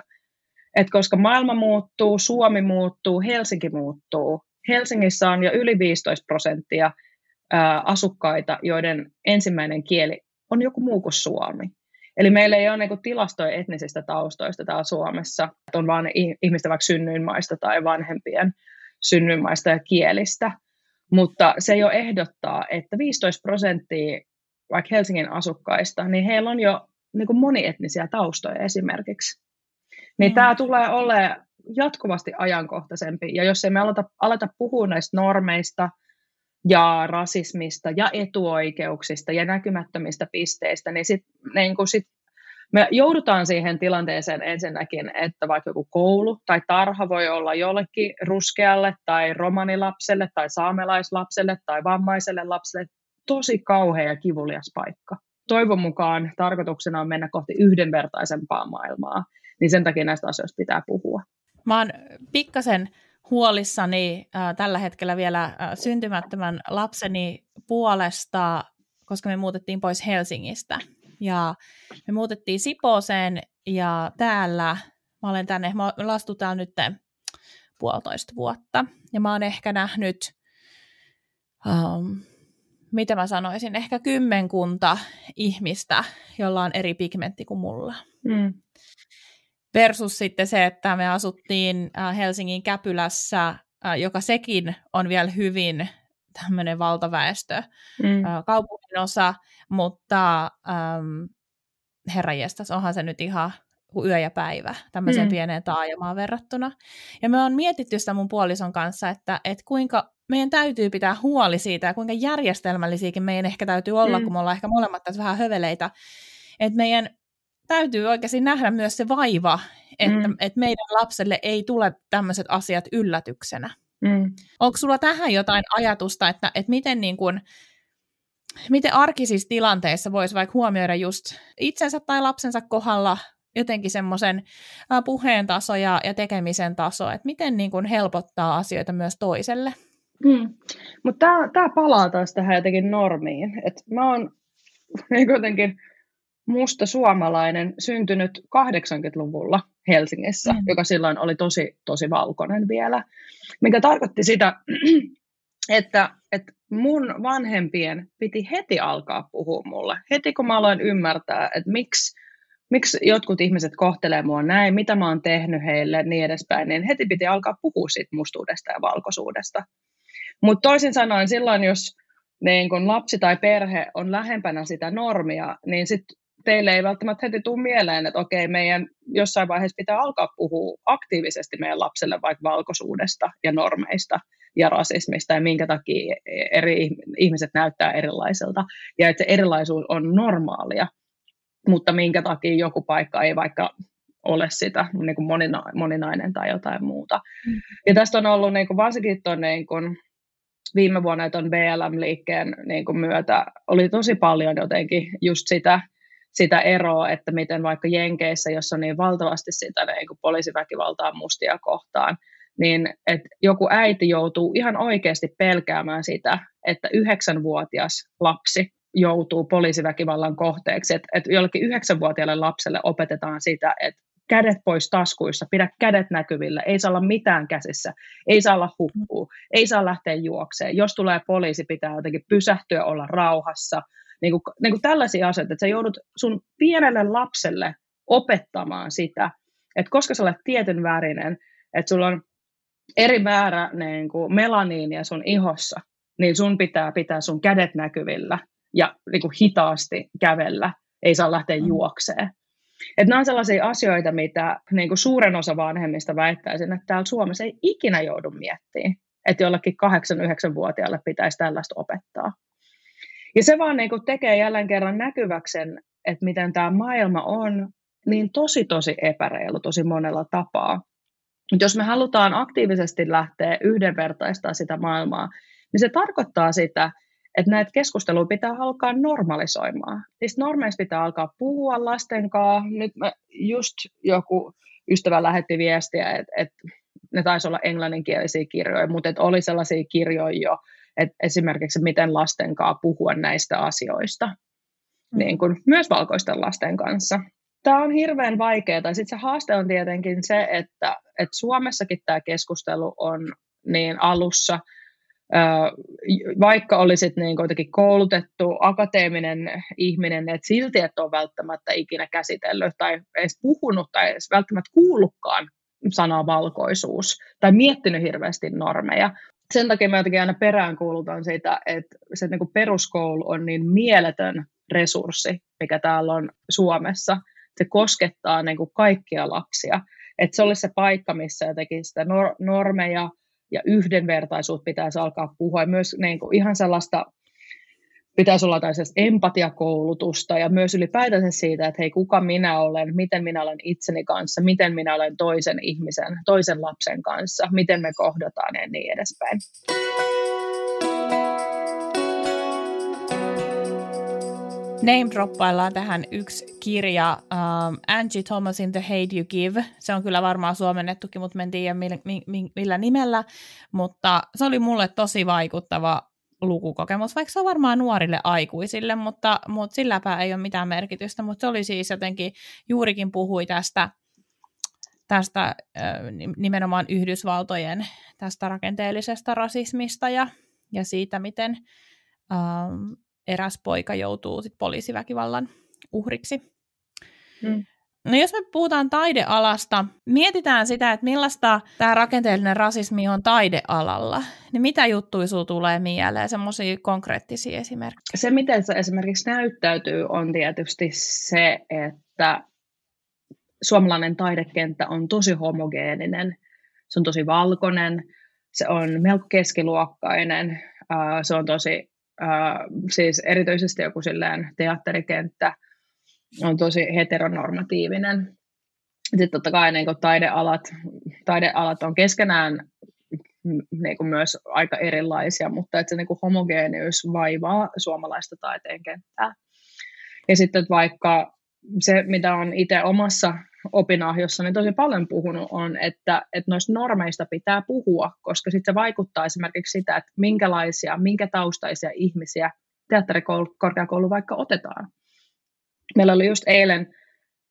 Et koska maailma muuttuu, Suomi muuttuu, Helsinki muuttuu. Helsingissä on jo yli 15 prosenttia ää, asukkaita, joiden ensimmäinen kieli on joku muu kuin suomi. Eli meillä ei ole niin tilastoja etnisistä taustoista täällä Suomessa, että on vain ihmisten vaikka synnyinmaista tai vanhempien synnyinmaista ja kielistä. Mutta se jo ehdottaa, että 15 prosenttia vaikka Helsingin asukkaista, niin heillä on jo niin kuin monietnisiä taustoja esimerkiksi. Niin mm. tämä tulee olemaan jatkuvasti ajankohtaisempi. Ja jos ei me aleta, aleta puhua näistä normeista ja rasismista ja etuoikeuksista ja näkymättömistä pisteistä, niin, sit, niin kun sit me joudutaan siihen tilanteeseen ensinnäkin, että vaikka joku koulu tai tarha voi olla jollekin ruskealle tai romanilapselle tai saamelaislapselle tai vammaiselle lapselle tosi kauhea ja kivulias paikka. Toivon mukaan tarkoituksena on mennä kohti yhdenvertaisempaa maailmaa, niin sen takia näistä asioista pitää puhua. Mä oon pikkasen huolissani äh, tällä hetkellä vielä äh, syntymättömän lapseni puolesta, koska me muutettiin pois Helsingistä. Ja me muutettiin Sipooseen ja täällä, mä olen tänne, mä lastu täällä nyt puolitoista vuotta. Ja mä oon ehkä nähnyt, um, mitä mä sanoisin, ehkä kymmenkunta ihmistä, jolla on eri pigmentti kuin mulla. Mm. Versus sitten se, että me asuttiin äh, Helsingin Käpylässä, äh, joka sekin on vielä hyvin tämmöinen valtaväestö mm. Äh, kaupungin osa, mutta ähm, herranjestas, onhan se nyt ihan yö ja päivä tämmöiseen mm. pieneen taajamaan verrattuna. Ja me on mietitty sitä mun puolison kanssa, että, että kuinka meidän täytyy pitää huoli siitä ja kuinka järjestelmällisiäkin meidän ehkä täytyy olla, mm. kun me ollaan ehkä molemmat tässä vähän höveleitä. Että meidän täytyy oikeasti nähdä myös se vaiva, että, mm. että meidän lapselle ei tule tämmöiset asiat yllätyksenä. Mm. Onko sulla tähän jotain ajatusta, että, että miten, niin kuin, miten arkisissa tilanteissa voisi vaikka huomioida just itsensä tai lapsensa kohdalla jotenkin semmoisen puheen taso ja, ja tekemisen taso, että miten niin kuin helpottaa asioita myös toiselle? Mm. Mutta tämä palaa taas tähän jotenkin normiin. Et mä oon niin jotenkin musta suomalainen syntynyt 80-luvulla Helsingissä, mm. joka silloin oli tosi, tosi valkoinen vielä, mikä tarkoitti sitä, että, että mun vanhempien piti heti alkaa puhua mulle. Heti kun mä aloin ymmärtää, että miksi, miksi jotkut ihmiset kohtelee mua näin, mitä mä oon tehnyt heille, niin edespäin, niin heti piti alkaa puhua siitä mustuudesta ja valkoisuudesta. Mutta toisin sanoen silloin, jos niin kun lapsi tai perhe on lähempänä sitä normia, niin sitten teille ei välttämättä heti tule mieleen, että okei, meidän jossain vaiheessa pitää alkaa puhua aktiivisesti meidän lapselle vaikka valkoisuudesta ja normeista ja rasismista ja minkä takia eri ihmiset näyttää erilaiselta ja että se erilaisuus on normaalia, mutta minkä takia joku paikka ei vaikka ole sitä niin kuin monina, moninainen tai jotain muuta. Mm. Ja tästä on ollut niin kuin, varsinkin tuon niin kuin, viime vuonna tuon BLM-liikkeen niin kuin myötä oli tosi paljon jotenkin just sitä, sitä eroa, että miten vaikka Jenkeissä, jossa on niin valtavasti sitä niin kuin poliisiväkivaltaa mustia kohtaan, niin että joku äiti joutuu ihan oikeasti pelkäämään sitä, että yhdeksänvuotias lapsi joutuu poliisiväkivallan kohteeksi. Että et jollekin yhdeksänvuotiaalle lapselle opetetaan sitä, että kädet pois taskuissa, pidä kädet näkyvillä, ei saa olla mitään käsissä, ei saa olla huppuu, ei saa lähteä juokseen. Jos tulee poliisi, pitää jotenkin pysähtyä, olla rauhassa. Niin kuin, niin kuin tällaisia asioita, että sä joudut sun pienelle lapselle opettamaan sitä, että koska sä olet tietyn värinen, että sulla on eri määrä niin kuin melaniinia sun ihossa, niin sun pitää pitää sun kädet näkyvillä ja niin kuin hitaasti kävellä, ei saa lähteä mm. juokseen. Että nämä on sellaisia asioita, mitä niin kuin suuren osa vanhemmista väittäisin, että täällä Suomessa ei ikinä joudu miettimään, että jollekin 8-9-vuotiaalle pitäisi tällaista opettaa. Ja se vaan niin kuin tekee jälleen kerran näkyväksen, että miten tämä maailma on niin tosi tosi epäreilu tosi monella tapaa. Mutta jos me halutaan aktiivisesti lähteä yhdenvertaistaa sitä maailmaa, niin se tarkoittaa sitä, että näitä keskusteluja pitää alkaa normalisoimaan. Siis normeista pitää alkaa puhua lasten kanssa. Nyt mä just joku ystävä lähetti viestiä, että, että ne taisi olla englanninkielisiä kirjoja, mutta että oli sellaisia kirjoja jo, että esimerkiksi miten lasten kanssa puhua näistä asioista, mm. niin kuin myös valkoisten lasten kanssa. Tämä on hirveän vaikeaa. Sitten se haaste on tietenkin se, että, että Suomessakin tämä keskustelu on niin alussa – vaikka olisit niin kuitenkin koulutettu akateeminen ihminen, että silti et ole välttämättä ikinä käsitellyt tai edes puhunut tai edes välttämättä kuullutkaan sanaa valkoisuus tai miettinyt hirveästi normeja. Sen takia mä jotenkin aina peräänkuulutan sitä, että se niin kuin peruskoulu on niin mieletön resurssi, mikä täällä on Suomessa. Se koskettaa niin kuin kaikkia lapsia. Että se olisi se paikka, missä jotenkin sitä normeja, ja yhdenvertaisuutta pitäisi alkaa puhua. Ja myös niin kuin ihan sellaista, pitäisi olla tällaista empatiakoulutusta ja myös ylipäätänsä siitä, että hei, kuka minä olen, miten minä olen itseni kanssa, miten minä olen toisen ihmisen, toisen lapsen kanssa, miten me kohdataan ja niin edespäin. Name droppaillaan tähän yksi kirja, um, Angie Thomasin The Hate You Give. Se on kyllä varmaan suomennettukin, mutta en tiedä millä, millä nimellä. Mutta se oli mulle tosi vaikuttava lukukokemus, vaikka se on varmaan nuorille aikuisille, mutta, mutta silläpä ei ole mitään merkitystä. Mutta se oli siis jotenkin, juurikin puhui tästä, tästä nimenomaan Yhdysvaltojen tästä rakenteellisesta rasismista ja, ja siitä, miten um, eräs poika joutuu sit poliisiväkivallan uhriksi. Mm. No jos me puhutaan taidealasta, mietitään sitä, että millaista tämä rakenteellinen rasismi on taidealalla, niin mitä juttuja sinulla tulee mieleen, semmoisia konkreettisia esimerkkejä? Se, miten se esimerkiksi näyttäytyy, on tietysti se, että suomalainen taidekenttä on tosi homogeeninen, se on tosi valkoinen, se on melko keskiluokkainen, se on tosi siis erityisesti joku silleen teatterikenttä on tosi heteronormatiivinen. Sitten totta kai niin taidealat, taidealat on keskenään niin kuin myös aika erilaisia, mutta että se niin kuin homogeenius vaivaa suomalaista taiteen kenttää. Ja sitten vaikka se, mitä on itse omassa opinahjossa niin tosi paljon puhunut on, että, että noista normeista pitää puhua, koska sitten se vaikuttaa esimerkiksi sitä, että minkälaisia, minkä taustaisia ihmisiä teatterikorkeakoulu vaikka otetaan. Meillä oli just eilen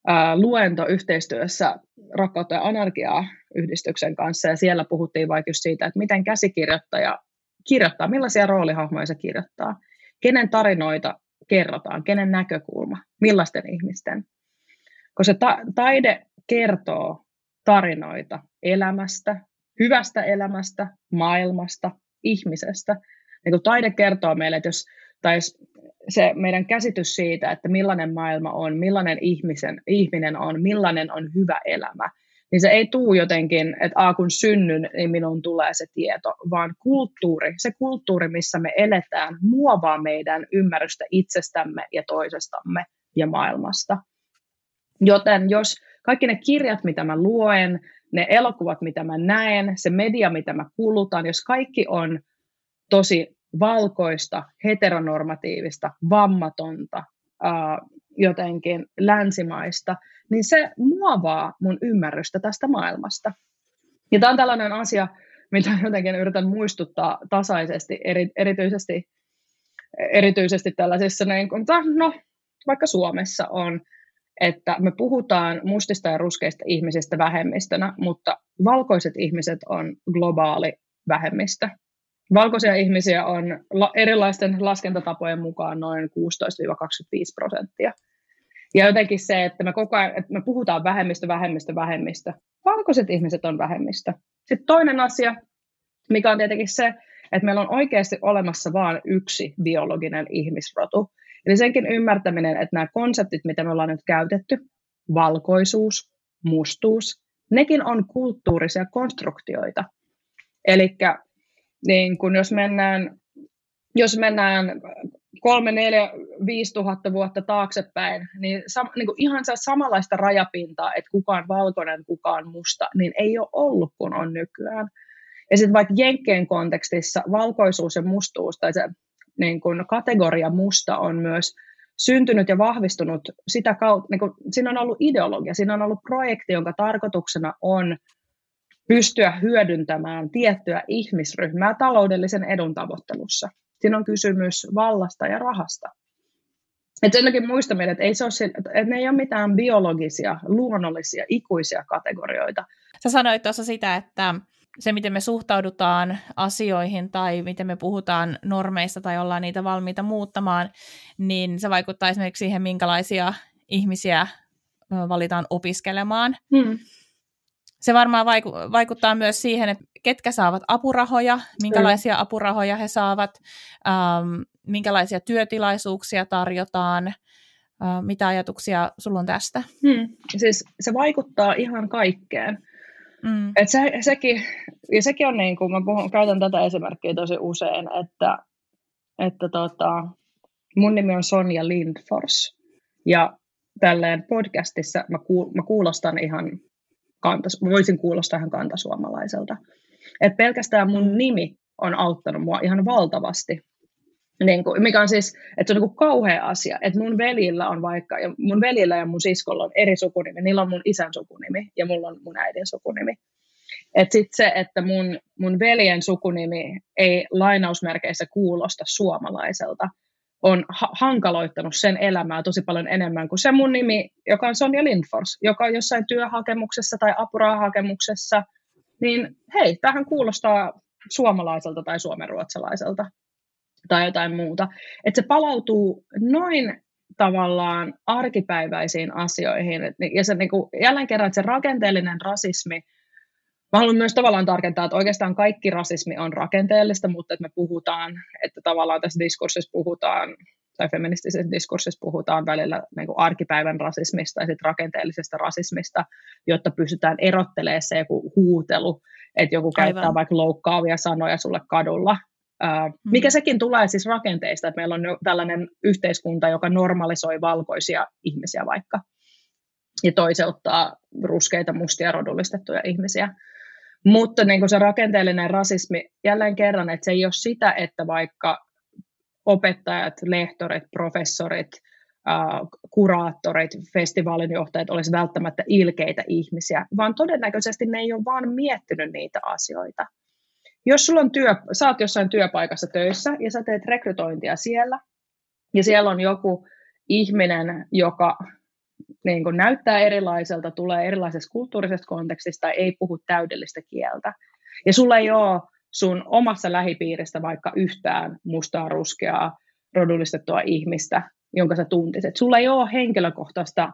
ää, luento yhteistyössä Rakkautta ja anarkiaa yhdistyksen kanssa, ja siellä puhuttiin vaikka just siitä, että miten käsikirjoittaja kirjoittaa, millaisia roolihahmoja se kirjoittaa, kenen tarinoita kerrotaan, kenen näkökulma, millaisten ihmisten koska ta- taide kertoo tarinoita elämästä, hyvästä elämästä, maailmasta, ihmisestä. Niin kun taide kertoo meille, että jos, tai se meidän käsitys siitä, että millainen maailma on, millainen ihmisen, ihminen on, millainen on hyvä elämä, niin se ei tuu jotenkin, että a, kun synnyn, niin minun tulee se tieto, vaan kulttuuri, se kulttuuri, missä me eletään, muovaa meidän ymmärrystä itsestämme ja toisestamme ja maailmasta. Joten jos kaikki ne kirjat, mitä mä luen, ne elokuvat, mitä mä näen, se media, mitä mä kulutan, jos kaikki on tosi valkoista, heteronormatiivista, vammatonta, jotenkin länsimaista, niin se muovaa mun ymmärrystä tästä maailmasta. Ja tämä on tällainen asia, mitä jotenkin yritän muistuttaa tasaisesti, eri, erityisesti, erityisesti tällaisissa, niin kuin, no, vaikka Suomessa on, että me puhutaan mustista ja ruskeista ihmisistä vähemmistönä, mutta valkoiset ihmiset on globaali vähemmistö. Valkoisia ihmisiä on erilaisten laskentatapojen mukaan noin 16-25 prosenttia. Ja jotenkin se, että me koko ajan, että me puhutaan vähemmistö, vähemmistö, vähemmistö. Valkoiset ihmiset on vähemmistö. Sitten toinen asia, mikä on tietenkin se, että meillä on oikeasti olemassa vain yksi biologinen ihmisrotu. Eli senkin ymmärtäminen, että nämä konseptit, mitä me ollaan nyt käytetty, valkoisuus, mustuus, nekin on kulttuurisia konstruktioita. Eli niin kun jos mennään, jos mennään kolme, neljä, viisi tuhatta vuotta taaksepäin, niin, sam, niin kuin ihan samanlaista rajapintaa, että kuka on valkoinen, kuka on musta, niin ei ole ollut kuin on nykyään. Ja sitten vaikka Jenkkeen kontekstissa valkoisuus ja mustuus, tai se niin kuin kategoria musta on myös syntynyt ja vahvistunut sitä kautta, niin kuin, siinä on ollut ideologia, siinä on ollut projekti, jonka tarkoituksena on pystyä hyödyntämään tiettyä ihmisryhmää taloudellisen edun tavoittelussa. Siinä on kysymys vallasta ja rahasta. Et sen takia muistaminen, että, ei se ole, että ne ei ole mitään biologisia, luonnollisia, ikuisia kategorioita. Sä sanoit tuossa sitä, että se, miten me suhtaudutaan asioihin tai miten me puhutaan normeista tai ollaan niitä valmiita muuttamaan, niin se vaikuttaa esimerkiksi siihen, minkälaisia ihmisiä valitaan opiskelemaan. Hmm. Se varmaan vaiku- vaikuttaa myös siihen, että ketkä saavat apurahoja, minkälaisia apurahoja he saavat, ähm, minkälaisia työtilaisuuksia tarjotaan, äh, mitä ajatuksia sulla on tästä? Hmm. Siis se vaikuttaa ihan kaikkeen. Mm. Et se, sekin, ja sekin on niin kuin, mä puhun, käytän tätä esimerkkiä tosi usein, että, että tota, mun nimi on Sonja Lindfors, ja tälleen podcastissa mä, kuul, mä kuulostan ihan kantas, voisin kuulostaa ihan kantasuomalaiselta. Et pelkästään mun nimi on auttanut mua ihan valtavasti. Niin kuin, mikä on siis, että se on niin kauhea asia, että mun velillä on vaikka, ja mun velillä ja mun siskolla on eri sukunimi, niillä on mun isän sukunimi ja mulla on mun äidin sukunimi. Että sitten se, että mun, mun veljen sukunimi ei lainausmerkeissä kuulosta suomalaiselta, on ha- hankaloittanut sen elämää tosi paljon enemmän kuin se mun nimi, joka on Sonja Lindfors, joka on jossain työhakemuksessa tai apurahahakemuksessa, niin hei, tähän kuulostaa suomalaiselta tai suomenruotsalaiselta tai jotain muuta. Että se palautuu noin tavallaan arkipäiväisiin asioihin. Ja se niin kuin, jälleen kerran, että se rakenteellinen rasismi – Mä haluan myös tavallaan tarkentaa, että oikeastaan kaikki rasismi on rakenteellista, mutta että me puhutaan, että tavallaan tässä diskurssissa puhutaan, tai feministisessä diskurssissa puhutaan välillä niin kuin arkipäivän rasismista ja sitten rakenteellisesta rasismista, jotta pystytään erottelemaan se joku huutelu, että joku Aivan. käyttää vaikka loukkaavia sanoja sulle kadulla, Uh, mikä sekin tulee siis rakenteista, että meillä on tällainen yhteiskunta, joka normalisoi valkoisia ihmisiä vaikka ja toiseuttaa ruskeita, mustia, rodullistettuja ihmisiä. Mutta niin kuin se rakenteellinen rasismi, jälleen kerran, että se ei ole sitä, että vaikka opettajat, lehtorit, professorit, kuraattorit, festivaalinjohtajat olisi välttämättä ilkeitä ihmisiä, vaan todennäköisesti ne ei ole vaan miettinyt niitä asioita. Jos sulla on työ, sä oot jossain työpaikassa töissä ja sä teet rekrytointia siellä, ja siellä on joku ihminen, joka niin kuin näyttää erilaiselta, tulee erilaisesta kulttuurisesta kontekstista, ei puhu täydellistä kieltä. Ja sulla ei ole sun omassa lähipiiristä vaikka yhtään mustaa, ruskeaa, rodullistettua ihmistä, jonka sä tuntisit. Sulla ei ole henkilökohtaista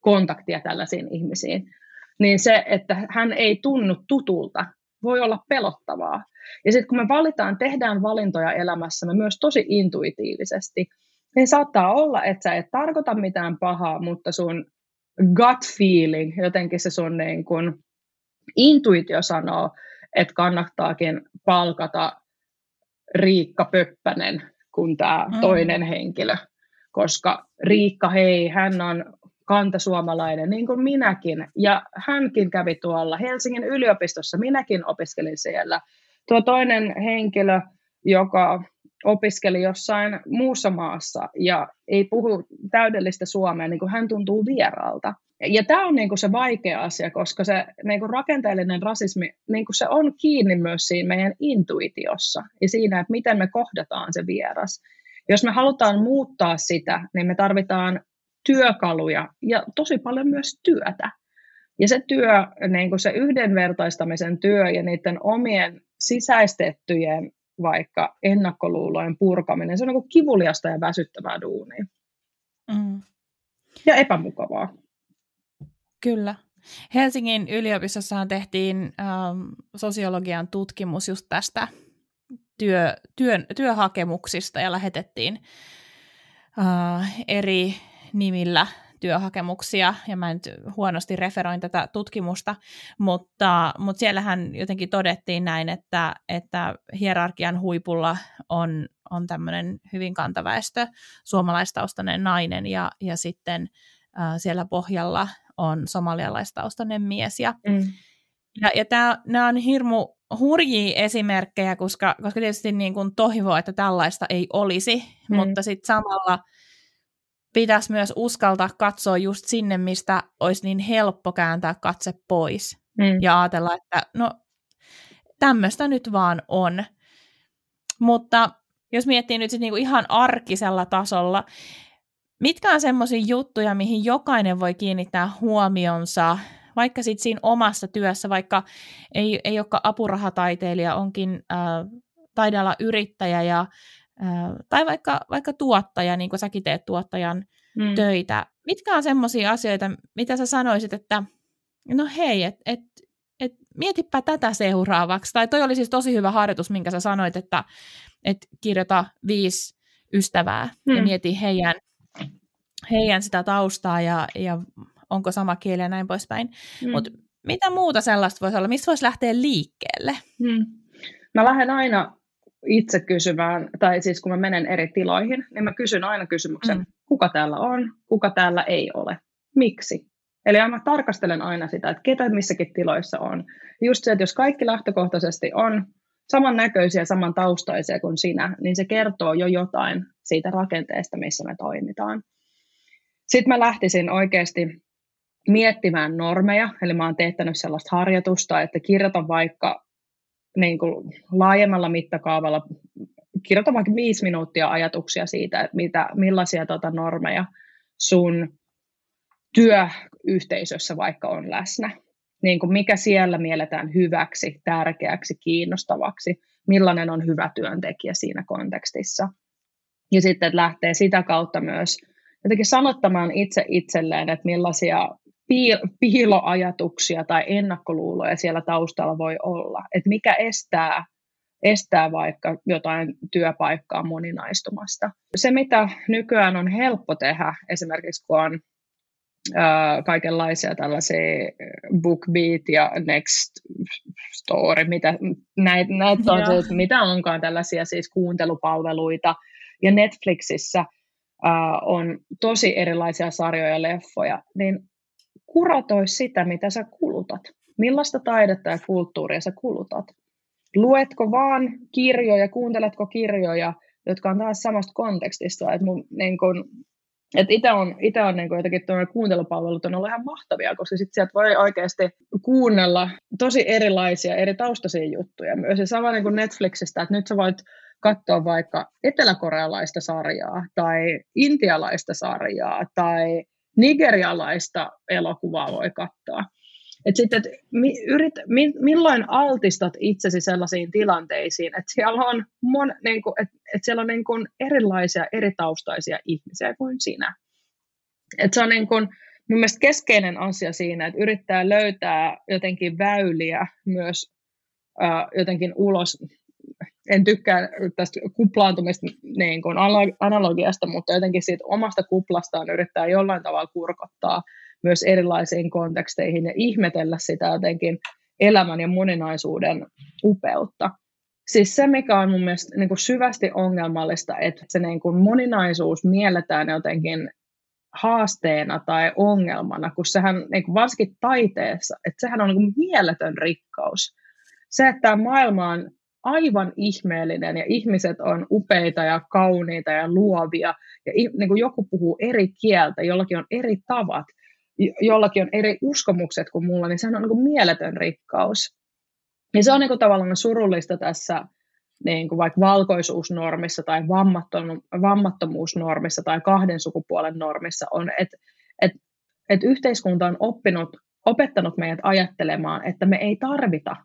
kontaktia tällaisiin ihmisiin. Niin se, että hän ei tunnu tutulta, voi olla pelottavaa. Ja sitten kun me valitaan, tehdään valintoja elämässämme myös tosi intuitiivisesti, niin saattaa olla, että sä et tarkoita mitään pahaa, mutta sun gut feeling, jotenkin se sun niin kun intuitio sanoo, että kannattaakin palkata Riikka Pöppänen kuin tämä mm. toinen henkilö, koska Riikka, hei, hän on kantasuomalainen, niin kuin minäkin, ja hänkin kävi tuolla Helsingin yliopistossa, minäkin opiskelin siellä. Tuo toinen henkilö joka opiskeli jossain muussa maassa ja ei puhu täydellistä suomea, niin kuin hän tuntuu vieraalta. Ja tämä on niinku se vaikea asia, koska se niinku rakenteellinen rasismi, niinku se on kiinni myös siinä meidän intuitiossa ja siinä, että miten me kohdataan se vieras. Jos me halutaan muuttaa sitä, niin me tarvitaan työkaluja ja tosi paljon myös työtä. Ja se työ, niin kuin se yhdenvertaistamisen työ ja niiden omien sisäistettyjen vaikka ennakkoluulojen purkaminen, se on niin kivuliasta ja väsyttävää duunia. Mm. Ja epämukavaa. Kyllä. Helsingin yliopistossa tehtiin ähm, sosiologian tutkimus just tästä työ, työn, työhakemuksista ja lähetettiin äh, eri nimillä työhakemuksia, ja mä nyt huonosti referoin tätä tutkimusta, mutta, mutta siellähän jotenkin todettiin näin, että, että hierarkian huipulla on, on tämmöinen hyvin kantaväestö, suomalaistaustainen nainen, ja, ja sitten äh, siellä pohjalla on somalialaistaustainen mies. Ja, mm. ja, ja nämä on hirmu hurjia esimerkkejä, koska, koska tietysti niin kuin toivoo, että tällaista ei olisi, mm. mutta sitten samalla pitäisi myös uskaltaa katsoa just sinne, mistä olisi niin helppo kääntää katse pois mm. ja ajatella, että no tämmöistä nyt vaan on. Mutta jos miettii nyt sit niinku ihan arkisella tasolla, mitkä on semmoisia juttuja, mihin jokainen voi kiinnittää huomionsa, vaikka sitten siinä omassa työssä, vaikka ei, ei olekaan apurahataiteilija, onkin äh, taidealla yrittäjä ja tai vaikka, vaikka tuottaja, niin kuin säkin teet tuottajan mm. töitä. Mitkä on semmoisia asioita, mitä sä sanoisit, että no hei, et, et, et, mietipä tätä seuraavaksi. Tai toi oli siis tosi hyvä harjoitus, minkä sä sanoit, että et kirjoita viisi ystävää mm. ja mieti heidän, heidän sitä taustaa ja, ja onko sama kieli ja näin poispäin. Mm. Mutta mitä muuta sellaista voisi olla? Mistä voisi lähteä liikkeelle? Mm. Mä lähden aina itse kysymään, tai siis kun mä menen eri tiloihin, niin mä kysyn aina kysymyksen, mm. kuka täällä on, kuka täällä ei ole, miksi. Eli mä tarkastelen aina sitä, että ketä missäkin tiloissa on. Just se, että jos kaikki lähtökohtaisesti on samannäköisiä, samantaustaisia kuin sinä, niin se kertoo jo jotain siitä rakenteesta, missä me toimitaan. Sitten mä lähtisin oikeasti miettimään normeja, eli mä oon teettänyt sellaista harjoitusta, että kirjoita vaikka niin kuin laajemmalla mittakaavalla kirjoita vaikka viisi minuuttia ajatuksia siitä, että mitä, millaisia tota normeja sun työyhteisössä vaikka on läsnä. Niin kuin mikä siellä mielletään hyväksi, tärkeäksi, kiinnostavaksi, millainen on hyvä työntekijä siinä kontekstissa. Ja sitten että lähtee sitä kautta myös jotenkin sanottamaan itse itselleen, että millaisia piiloajatuksia tai ennakkoluuloja siellä taustalla voi olla. Että mikä estää, estää vaikka jotain työpaikkaa moninaistumasta. Se, mitä nykyään on helppo tehdä, esimerkiksi kun on ää, kaikenlaisia tällaisia BookBeat ja Next Story, mitä, näitä näit on se, mitä onkaan tällaisia siis kuuntelupalveluita, ja Netflixissä ää, on tosi erilaisia sarjoja ja leffoja, niin kuratoi sitä, mitä sä kulutat. Millaista taidetta ja kulttuuria sä kulutat. Luetko vaan kirjoja, kuunteletko kirjoja, jotka on taas samasta kontekstista. Että mun, niin kun, et itse on, ite on niin jotenkin kuuntelupalvelut on ollut ihan mahtavia, koska sit sieltä voi oikeasti kuunnella tosi erilaisia, eri taustaisia juttuja myös. Ja sama niin kuin Netflixistä, että nyt sä voit katsoa vaikka eteläkorealaista sarjaa tai intialaista sarjaa tai nigerialaista elokuvaa voi katsoa. Et sitten, et mi, yrit, mi, milloin altistat itsesi sellaisiin tilanteisiin, että siellä on, mon, niin kuin, et, et siellä on niin kuin erilaisia, eri taustaisia ihmisiä kuin sinä. Et se on niin kuin, mun mielestä keskeinen asia siinä, että yrittää löytää jotenkin väyliä myös jotenkin ulos en tykkää tästä kuplaantumista niin kuin analogiasta, mutta jotenkin siitä omasta kuplastaan yrittää jollain tavalla kurkottaa myös erilaisiin konteksteihin ja ihmetellä sitä jotenkin elämän ja moninaisuuden upeutta. Siis se, mikä on mun mielestä niin kuin syvästi ongelmallista, että se niin kuin moninaisuus mielletään jotenkin haasteena tai ongelmana, kun sehän niin kuin varsinkin taiteessa, että sehän on niin kuin mieletön rikkaus. Se, että tämä maailma on aivan ihmeellinen ja ihmiset on upeita ja kauniita ja luovia ja niin kuin joku puhuu eri kieltä, jollakin on eri tavat, jollakin on eri uskomukset kuin mulla, niin se on niin kuin mieletön rikkaus. Ja se on niin kuin tavallaan surullista tässä niin kuin vaikka valkoisuusnormissa tai vammattomuusnormissa tai kahden sukupuolen normissa on, että et, et yhteiskunta on oppinut, opettanut meidät ajattelemaan, että me ei tarvita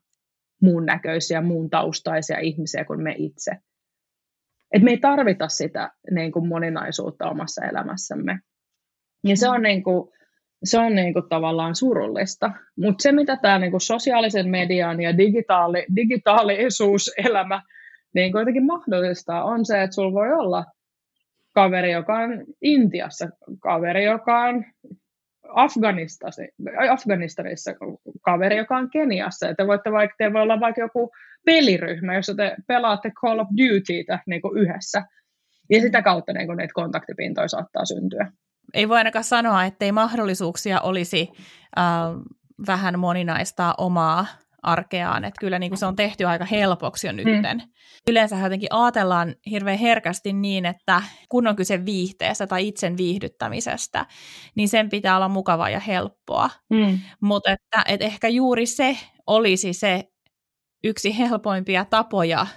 muun näköisiä, muun taustaisia ihmisiä kuin me itse. Et me ei tarvita sitä niin kuin moninaisuutta omassa elämässämme. Ja se on, niin kuin, se on niin kuin tavallaan surullista. Mutta se, mitä tämä niin kuin sosiaalisen median ja digitaali, digitaalisuuselämä niin kuitenkin mahdollistaa, on se, että sulla voi olla kaveri, joka on Intiassa, kaveri, joka on Afganistanissa, kaveri, joka on Keniassa. Ja te voitte vaikka, te voi olla vaikka joku peliryhmä, jossa te pelaatte Call of Dutytä niin kuin yhdessä. Ja sitä kautta niin kuin, niitä kontaktipintoja saattaa syntyä. Ei voi ainakaan sanoa, ettei mahdollisuuksia olisi äh, vähän moninaistaa omaa arkeaan, että kyllä niin kuin se on tehty aika helpoksi jo nytten. Mm. Yleensä jotenkin ajatellaan hirveän herkästi niin, että kun on kyse viihteestä tai itsen viihdyttämisestä, niin sen pitää olla mukavaa ja helppoa. Mm. Mutta että, että ehkä juuri se olisi se yksi helpoimpia tapoja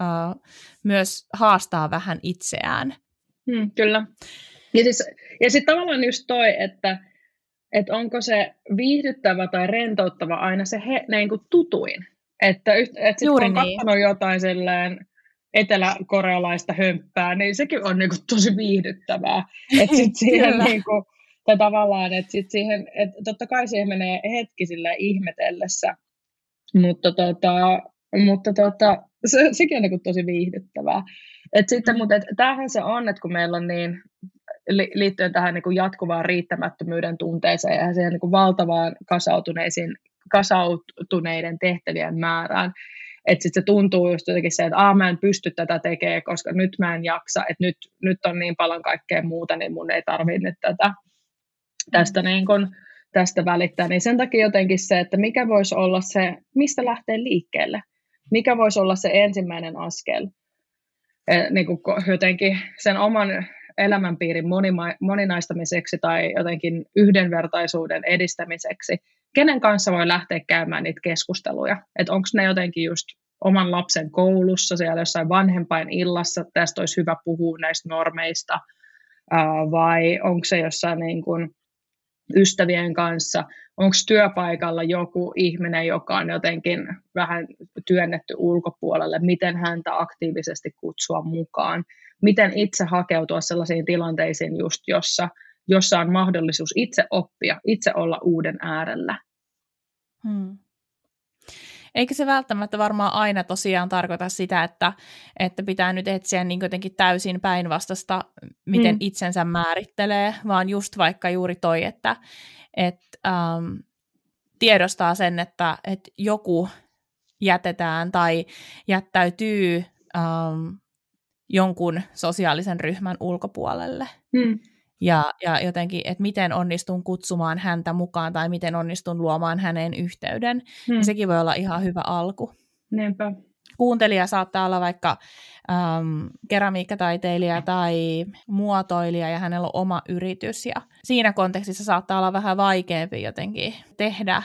uh, myös haastaa vähän itseään. Mm, kyllä. Ja, siis, ja sitten tavallaan just toi, että että onko se viihdyttävä tai rentouttava aina se he, niin kuin tutuin. Että, että sit Juuri kun on niin. jotain silleen eteläkorealaista hömppää, niin sekin on niin kuin tosi viihdyttävää. Että sit siihen niin kuin, tai tavallaan, että sit siihen, että totta kai siihen menee hetki sille ihmetellessä, mutta, tota, mutta tota, se, sekin on niin kuin tosi viihdyttävää. Et sitten, mm. mutta et, tämähän se on, että kun meillä on niin liittyen tähän niin kuin jatkuvaan riittämättömyyden tunteeseen ja siihen niin kuin valtavaan kasautuneisiin, kasautuneiden tehtävien määrään. Että sitten se tuntuu just jotenkin se, että Aa, mä en pysty tätä tekemään, koska nyt mä en jaksa, että nyt, nyt on niin paljon kaikkea muuta, niin mun ei tarvitse nyt tätä, tästä, mm. niin kun, tästä välittää. Niin sen takia jotenkin se, että mikä voisi olla se, mistä lähtee liikkeelle, mikä voisi olla se ensimmäinen askel, niin kuin jotenkin sen oman elämänpiirin monima- moninaistamiseksi tai jotenkin yhdenvertaisuuden edistämiseksi, kenen kanssa voi lähteä käymään niitä keskusteluja, että onko ne jotenkin just oman lapsen koulussa, siellä jossain vanhempain illassa, tästä olisi hyvä puhua näistä normeista, vai onko se jossain niin kuin ystävien kanssa, onko työpaikalla joku ihminen, joka on jotenkin vähän työnnetty ulkopuolelle, miten häntä aktiivisesti kutsua mukaan miten itse hakeutua sellaisiin tilanteisiin just, jossa, jossa on mahdollisuus itse oppia, itse olla uuden äärellä. Hmm. Eikä se välttämättä varmaan aina tosiaan tarkoita sitä, että, että pitää nyt etsiä niin jotenkin täysin päinvastasta, miten mm. itsensä määrittelee, vaan just vaikka juuri toi, että et, ähm, tiedostaa sen, että et joku jätetään tai jättäytyy ähm, jonkun sosiaalisen ryhmän ulkopuolelle. Hmm. Ja, ja jotenkin, että miten onnistun kutsumaan häntä mukaan tai miten onnistun luomaan häneen yhteyden. Hmm. Ja sekin voi olla ihan hyvä alku. Niinpä. Kuuntelija saattaa olla vaikka ähm, keramiikkataiteilija tai muotoilija ja hänellä on oma yritys. Ja siinä kontekstissa saattaa olla vähän vaikeampi jotenkin tehdä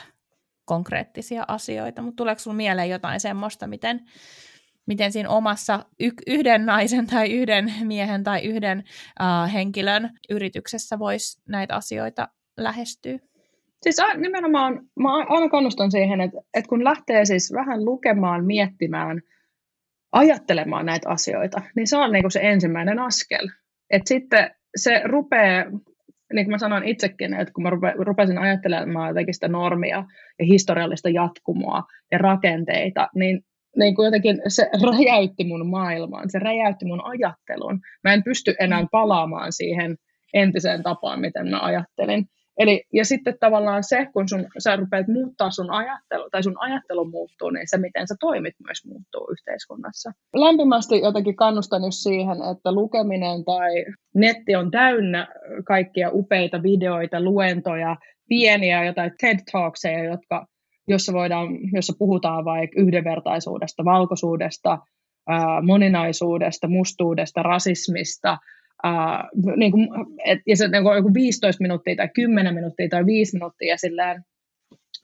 konkreettisia asioita. Mutta tuleeko sinulle mieleen jotain semmoista, miten miten siinä omassa y- yhden naisen tai yhden miehen tai yhden henkilön yrityksessä voisi näitä asioita lähestyä? Siis nimenomaan, mä aina kannustan siihen, että, että kun lähtee siis vähän lukemaan, miettimään, ajattelemaan näitä asioita, niin se on niin kuin se ensimmäinen askel. Että sitten se rupeaa, niin kuin mä sanoin itsekin, että kun mä rupesin ajattelemaan jotenkin sitä normia ja historiallista jatkumoa ja rakenteita, niin niin kuin jotenkin se räjäytti mun maailmaan, se räjäytti mun ajattelun. Mä en pysty enää palaamaan siihen entiseen tapaan, miten mä ajattelin. Eli, ja sitten tavallaan se, kun sun, sä rupeat muuttaa sun ajattelu, tai sun ajattelu muuttuu, niin se, miten sä toimit, myös muuttuu yhteiskunnassa. Lämpimästi jotenkin kannustan just siihen, että lukeminen tai netti on täynnä kaikkia upeita videoita, luentoja, pieniä jotain TED Talkseja, jotka jossa, voidaan, jossa puhutaan vaikka yhdenvertaisuudesta, valkoisuudesta, moninaisuudesta, mustuudesta, rasismista, niin kuin, et, ja se niin kuin joku 15 minuuttia tai 10 minuuttia tai 5 minuuttia silleen,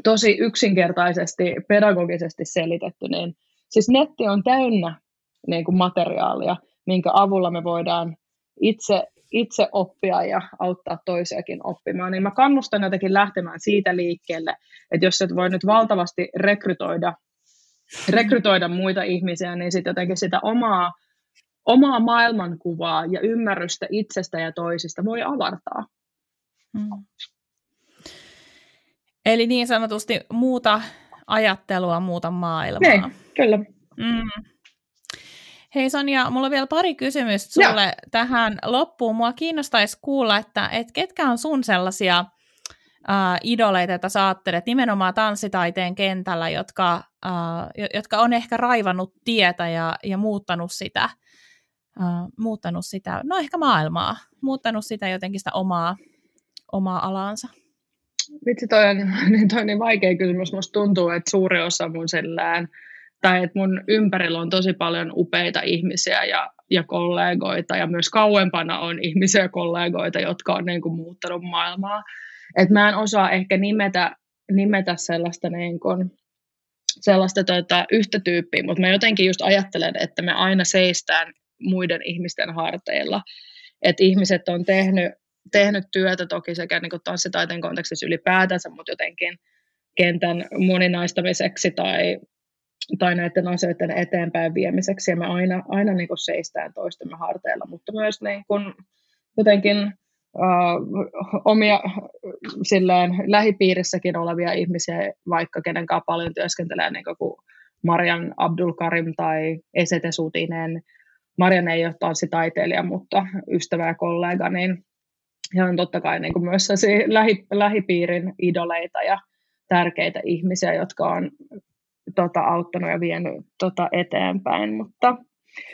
tosi yksinkertaisesti, pedagogisesti selitetty, niin siis netti on täynnä niin kuin materiaalia, minkä avulla me voidaan itse, itse oppia ja auttaa toisiakin oppimaan. Niin mä kannustan jotenkin lähtemään siitä liikkeelle, että jos et voi nyt valtavasti rekrytoida, rekrytoida muita ihmisiä, niin sitten jotenkin sitä omaa, omaa maailmankuvaa ja ymmärrystä itsestä ja toisista voi avartaa. Hmm. Eli niin sanotusti muuta ajattelua, muuta maailmaa. Niin, kyllä. Mm. Hei Sonja, mulla on vielä pari kysymystä sulle ja. tähän loppuun. Mua kiinnostaisi kuulla, että et ketkä on sun sellaisia uh, idoleita, joita sä ajattelet nimenomaan tanssitaiteen kentällä, jotka, uh, jotka on ehkä raivannut tietä ja, ja muuttanut sitä, uh, muuttanut sitä, no ehkä maailmaa, muuttanut sitä jotenkin sitä omaa, omaa alaansa? Vitsi, toi on, niin toi on niin vaikea kysymys. Musta tuntuu, että suuri osa mun sellään, tai että mun ympärillä on tosi paljon upeita ihmisiä ja, ja kollegoita, ja myös kauempana on ihmisiä ja kollegoita, jotka on niin kuin muuttanut maailmaa. Et mä en osaa ehkä nimetä, nimetä sellaista, niin kuin, sellaista tota, yhtä tyyppiä, mutta mä jotenkin just ajattelen, että me aina seistään muiden ihmisten harteilla. Että ihmiset on tehnyt tehnyt työtä toki sekä niin tanssitaiteen kontekstissa ylipäätänsä, mutta jotenkin kentän moninaistamiseksi tai, tai näiden asioiden eteenpäin viemiseksi. Ja me aina, aina niin kuin seistään toistemme harteilla, mutta myös niin kuin jotenkin uh, omia silleen, lähipiirissäkin olevia ihmisiä, vaikka kenen kanssa paljon työskentelee, niin kuin Marian Abdul Karim tai Esete Sutinen. Marian ei ole tanssitaiteilija, mutta ystävä ja kollega, niin he on totta kai niin kuin myös lähi, lähipiirin idoleita ja tärkeitä ihmisiä, jotka on tota, auttanut ja vienyt tota, eteenpäin. Mutta,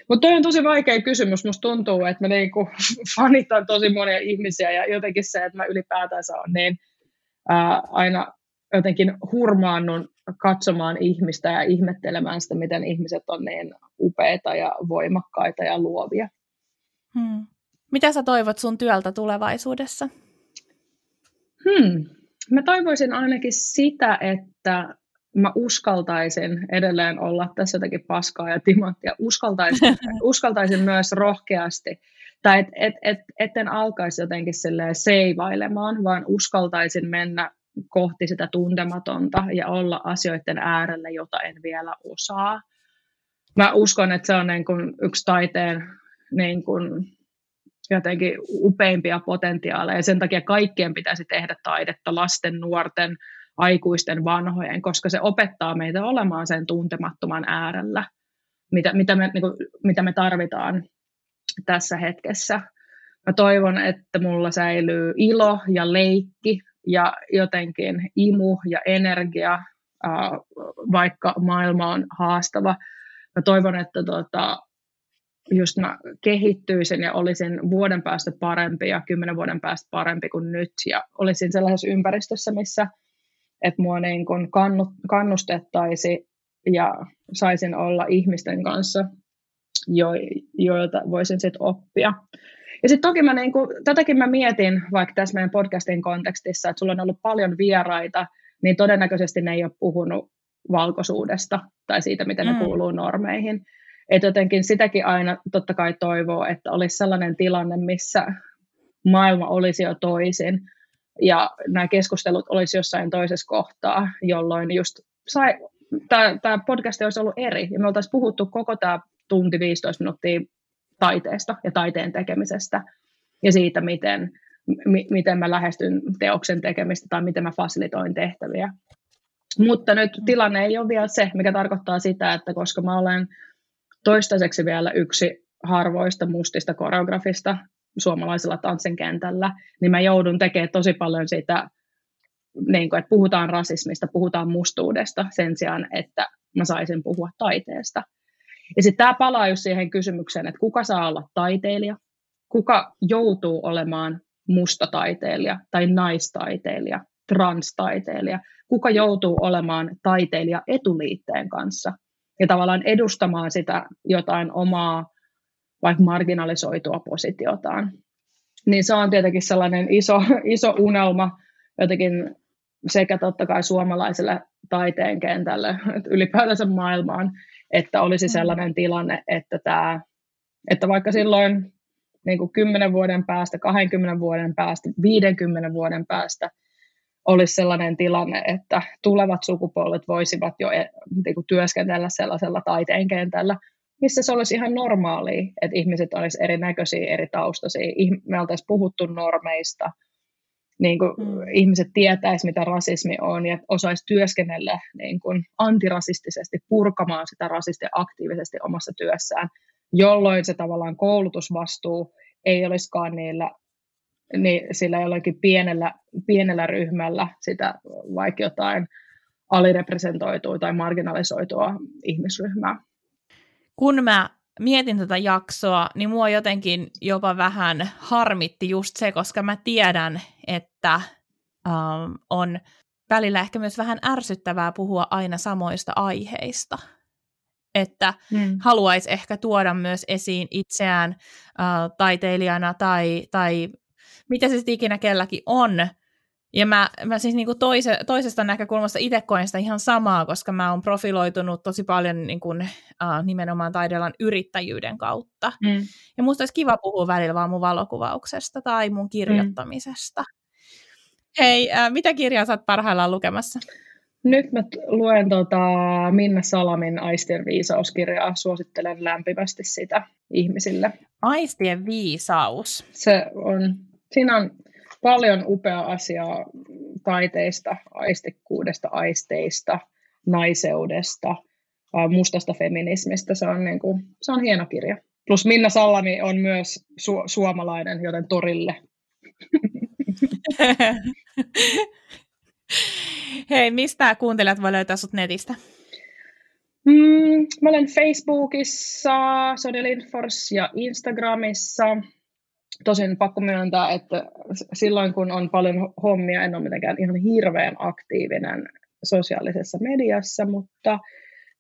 mutta toi on tosi vaikea kysymys. Musta tuntuu, että mä niinku fanitan tosi monia ihmisiä ja jotenkin se, että mä ylipäätänsä on niin ää, aina jotenkin hurmaannun katsomaan ihmistä ja ihmettelemään sitä, miten ihmiset on niin upeita ja voimakkaita ja luovia. Hmm. Mitä sä toivot sun työltä tulevaisuudessa? Hmm. Mä toivoisin ainakin sitä, että mä uskaltaisin edelleen olla tässä jotakin paskaa ja timanttia. Uskaltaisin, uskaltaisin myös rohkeasti. Tai et, et, et, etten alkaisi jotenkin seivailemaan, vaan uskaltaisin mennä kohti sitä tuntematonta ja olla asioiden äärellä, jota en vielä osaa. Mä uskon, että se on niin kuin yksi taiteen niin kuin jotenkin upeimpia potentiaaleja. Ja sen takia kaikkien pitäisi tehdä taidetta lasten, nuorten, aikuisten, vanhojen, koska se opettaa meitä olemaan sen tuntemattoman äärellä, mitä, mitä, me, niin kuin, mitä me tarvitaan tässä hetkessä. Mä toivon, että mulla säilyy ilo ja leikki ja jotenkin imu ja energia, vaikka maailma on haastava. Mä toivon, että tota, just mä kehittyisin ja olisin vuoden päästä parempi ja kymmenen vuoden päästä parempi kuin nyt ja olisin sellaisessa ympäristössä, missä että mua niin kuin kannustettaisi ja saisin olla ihmisten kanssa, jo, joilta voisin sitten oppia. Ja sitten toki mä niin kuin, tätäkin mä mietin, vaikka tässä meidän podcastin kontekstissa, että sulla on ollut paljon vieraita, niin todennäköisesti ne ei ole puhunut valkoisuudesta tai siitä, miten ne mm. kuuluu normeihin. Että jotenkin sitäkin aina totta kai toivoo, että olisi sellainen tilanne, missä maailma olisi jo toisin ja nämä keskustelut olisi jossain toisessa kohtaa, jolloin just sai, tämä podcast olisi ollut eri ja me oltaisiin puhuttu koko tämä tunti 15 minuuttia taiteesta ja taiteen tekemisestä ja siitä, miten, m- miten mä lähestyn teoksen tekemistä tai miten mä fasilitoin tehtäviä. Mutta nyt tilanne ei ole vielä se, mikä tarkoittaa sitä, että koska mä olen toistaiseksi vielä yksi harvoista mustista koreografista suomalaisella tanssin kentällä, niin mä joudun tekemään tosi paljon sitä, niin kuin, että puhutaan rasismista, puhutaan mustuudesta sen sijaan, että mä saisin puhua taiteesta. Ja sitten tämä palaa just siihen kysymykseen, että kuka saa olla taiteilija, kuka joutuu olemaan musta taiteilija tai naistaiteilija, transtaiteilija, kuka joutuu olemaan taiteilija etuliitteen kanssa? Ja tavallaan edustamaan sitä jotain omaa vaikka marginalisoitua positiotaan. Niin se on tietenkin sellainen iso, iso unelma jotenkin sekä totta kai suomalaiselle taiteen kentälle, ylipäätänsä maailmaan, että olisi mm. sellainen tilanne, että, tämä, että vaikka silloin niin kuin 10 vuoden päästä, 20 vuoden päästä, 50 vuoden päästä olisi sellainen tilanne, että tulevat sukupolvet voisivat jo eh, niin kuin työskennellä sellaisella taiteen kentällä, missä se olisi ihan normaalia, että ihmiset olisivat erinäköisiä, eri taustaisia. Me oltaisiin puhuttu normeista, niin kuin mm. ihmiset tietäisivät, mitä rasismi on ja osaisi työskennellä niin kuin antirasistisesti, purkamaan sitä rasistia aktiivisesti omassa työssään, jolloin se tavallaan koulutusvastuu ei olisikaan niillä niin sillä jollakin pienellä, pienellä ryhmällä sitä vaikka jotain alirepresentoitua tai marginalisoitua ihmisryhmää. Kun mä mietin tätä jaksoa, niin mua jotenkin jopa vähän harmitti just se, koska mä tiedän, että um, on välillä ehkä myös vähän ärsyttävää puhua aina samoista aiheista. Että hmm. haluaisi ehkä tuoda myös esiin itseään uh, taiteilijana tai, tai mitä se sitten ikinä kelläkin on, ja mä, mä siis niinku toise, toisesta näkökulmasta itse koen sitä ihan samaa, koska mä oon profiloitunut tosi paljon niinku, uh, nimenomaan taidealan yrittäjyyden kautta. Mm. Ja musta olisi kiva puhua välillä vaan mun valokuvauksesta tai mun kirjoittamisesta. Mm. Hei, uh, mitä kirjaa sä oot parhaillaan lukemassa? Nyt mä luen tota Minna Salamin Aistien viisauskirjaa. Suosittelen lämpimästi sitä ihmisille. Aistien viisaus? Se on, siinä on paljon upea asiaa taiteista, aistikkuudesta, aisteista, naiseudesta, mustasta feminismistä. Se on, niin kuin, se on hieno kirja. Plus Minna Sallami on myös su- suomalainen, joten torille. Hei, mistä kuuntelijat voi löytää sut netistä? Mm, mä olen Facebookissa, Sonja Lindfors ja Instagramissa. Tosin pakko myöntää, että silloin kun on paljon hommia, en ole mitenkään ihan hirveän aktiivinen sosiaalisessa mediassa, mutta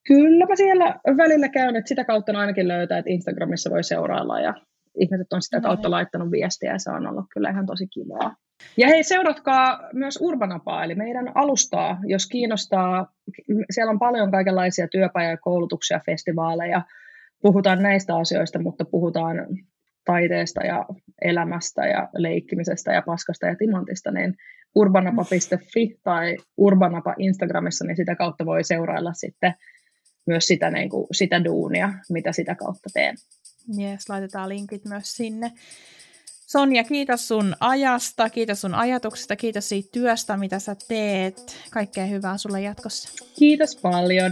kyllä mä siellä välillä käyn, että sitä kautta ainakin löytää, että Instagramissa voi seurailla ja ihmiset on sitä kautta laittanut viestiä ja se on ollut kyllä ihan tosi kivaa. Ja hei, seuratkaa myös Urbanapaa, eli meidän alustaa, jos kiinnostaa. Siellä on paljon kaikenlaisia työpajoja, koulutuksia, festivaaleja. Puhutaan näistä asioista, mutta puhutaan taiteesta ja elämästä ja leikkimisestä ja paskasta ja timantista, niin urbanapa.fi tai urbanapa Instagramissa, niin sitä kautta voi seurailla sitten myös sitä, niin kuin, sitä duunia, mitä sitä kautta teen. Yes, laitetaan linkit myös sinne. Sonja, kiitos sun ajasta, kiitos sun ajatuksesta, kiitos siitä työstä, mitä sä teet. Kaikkea hyvää sulle jatkossa. Kiitos paljon.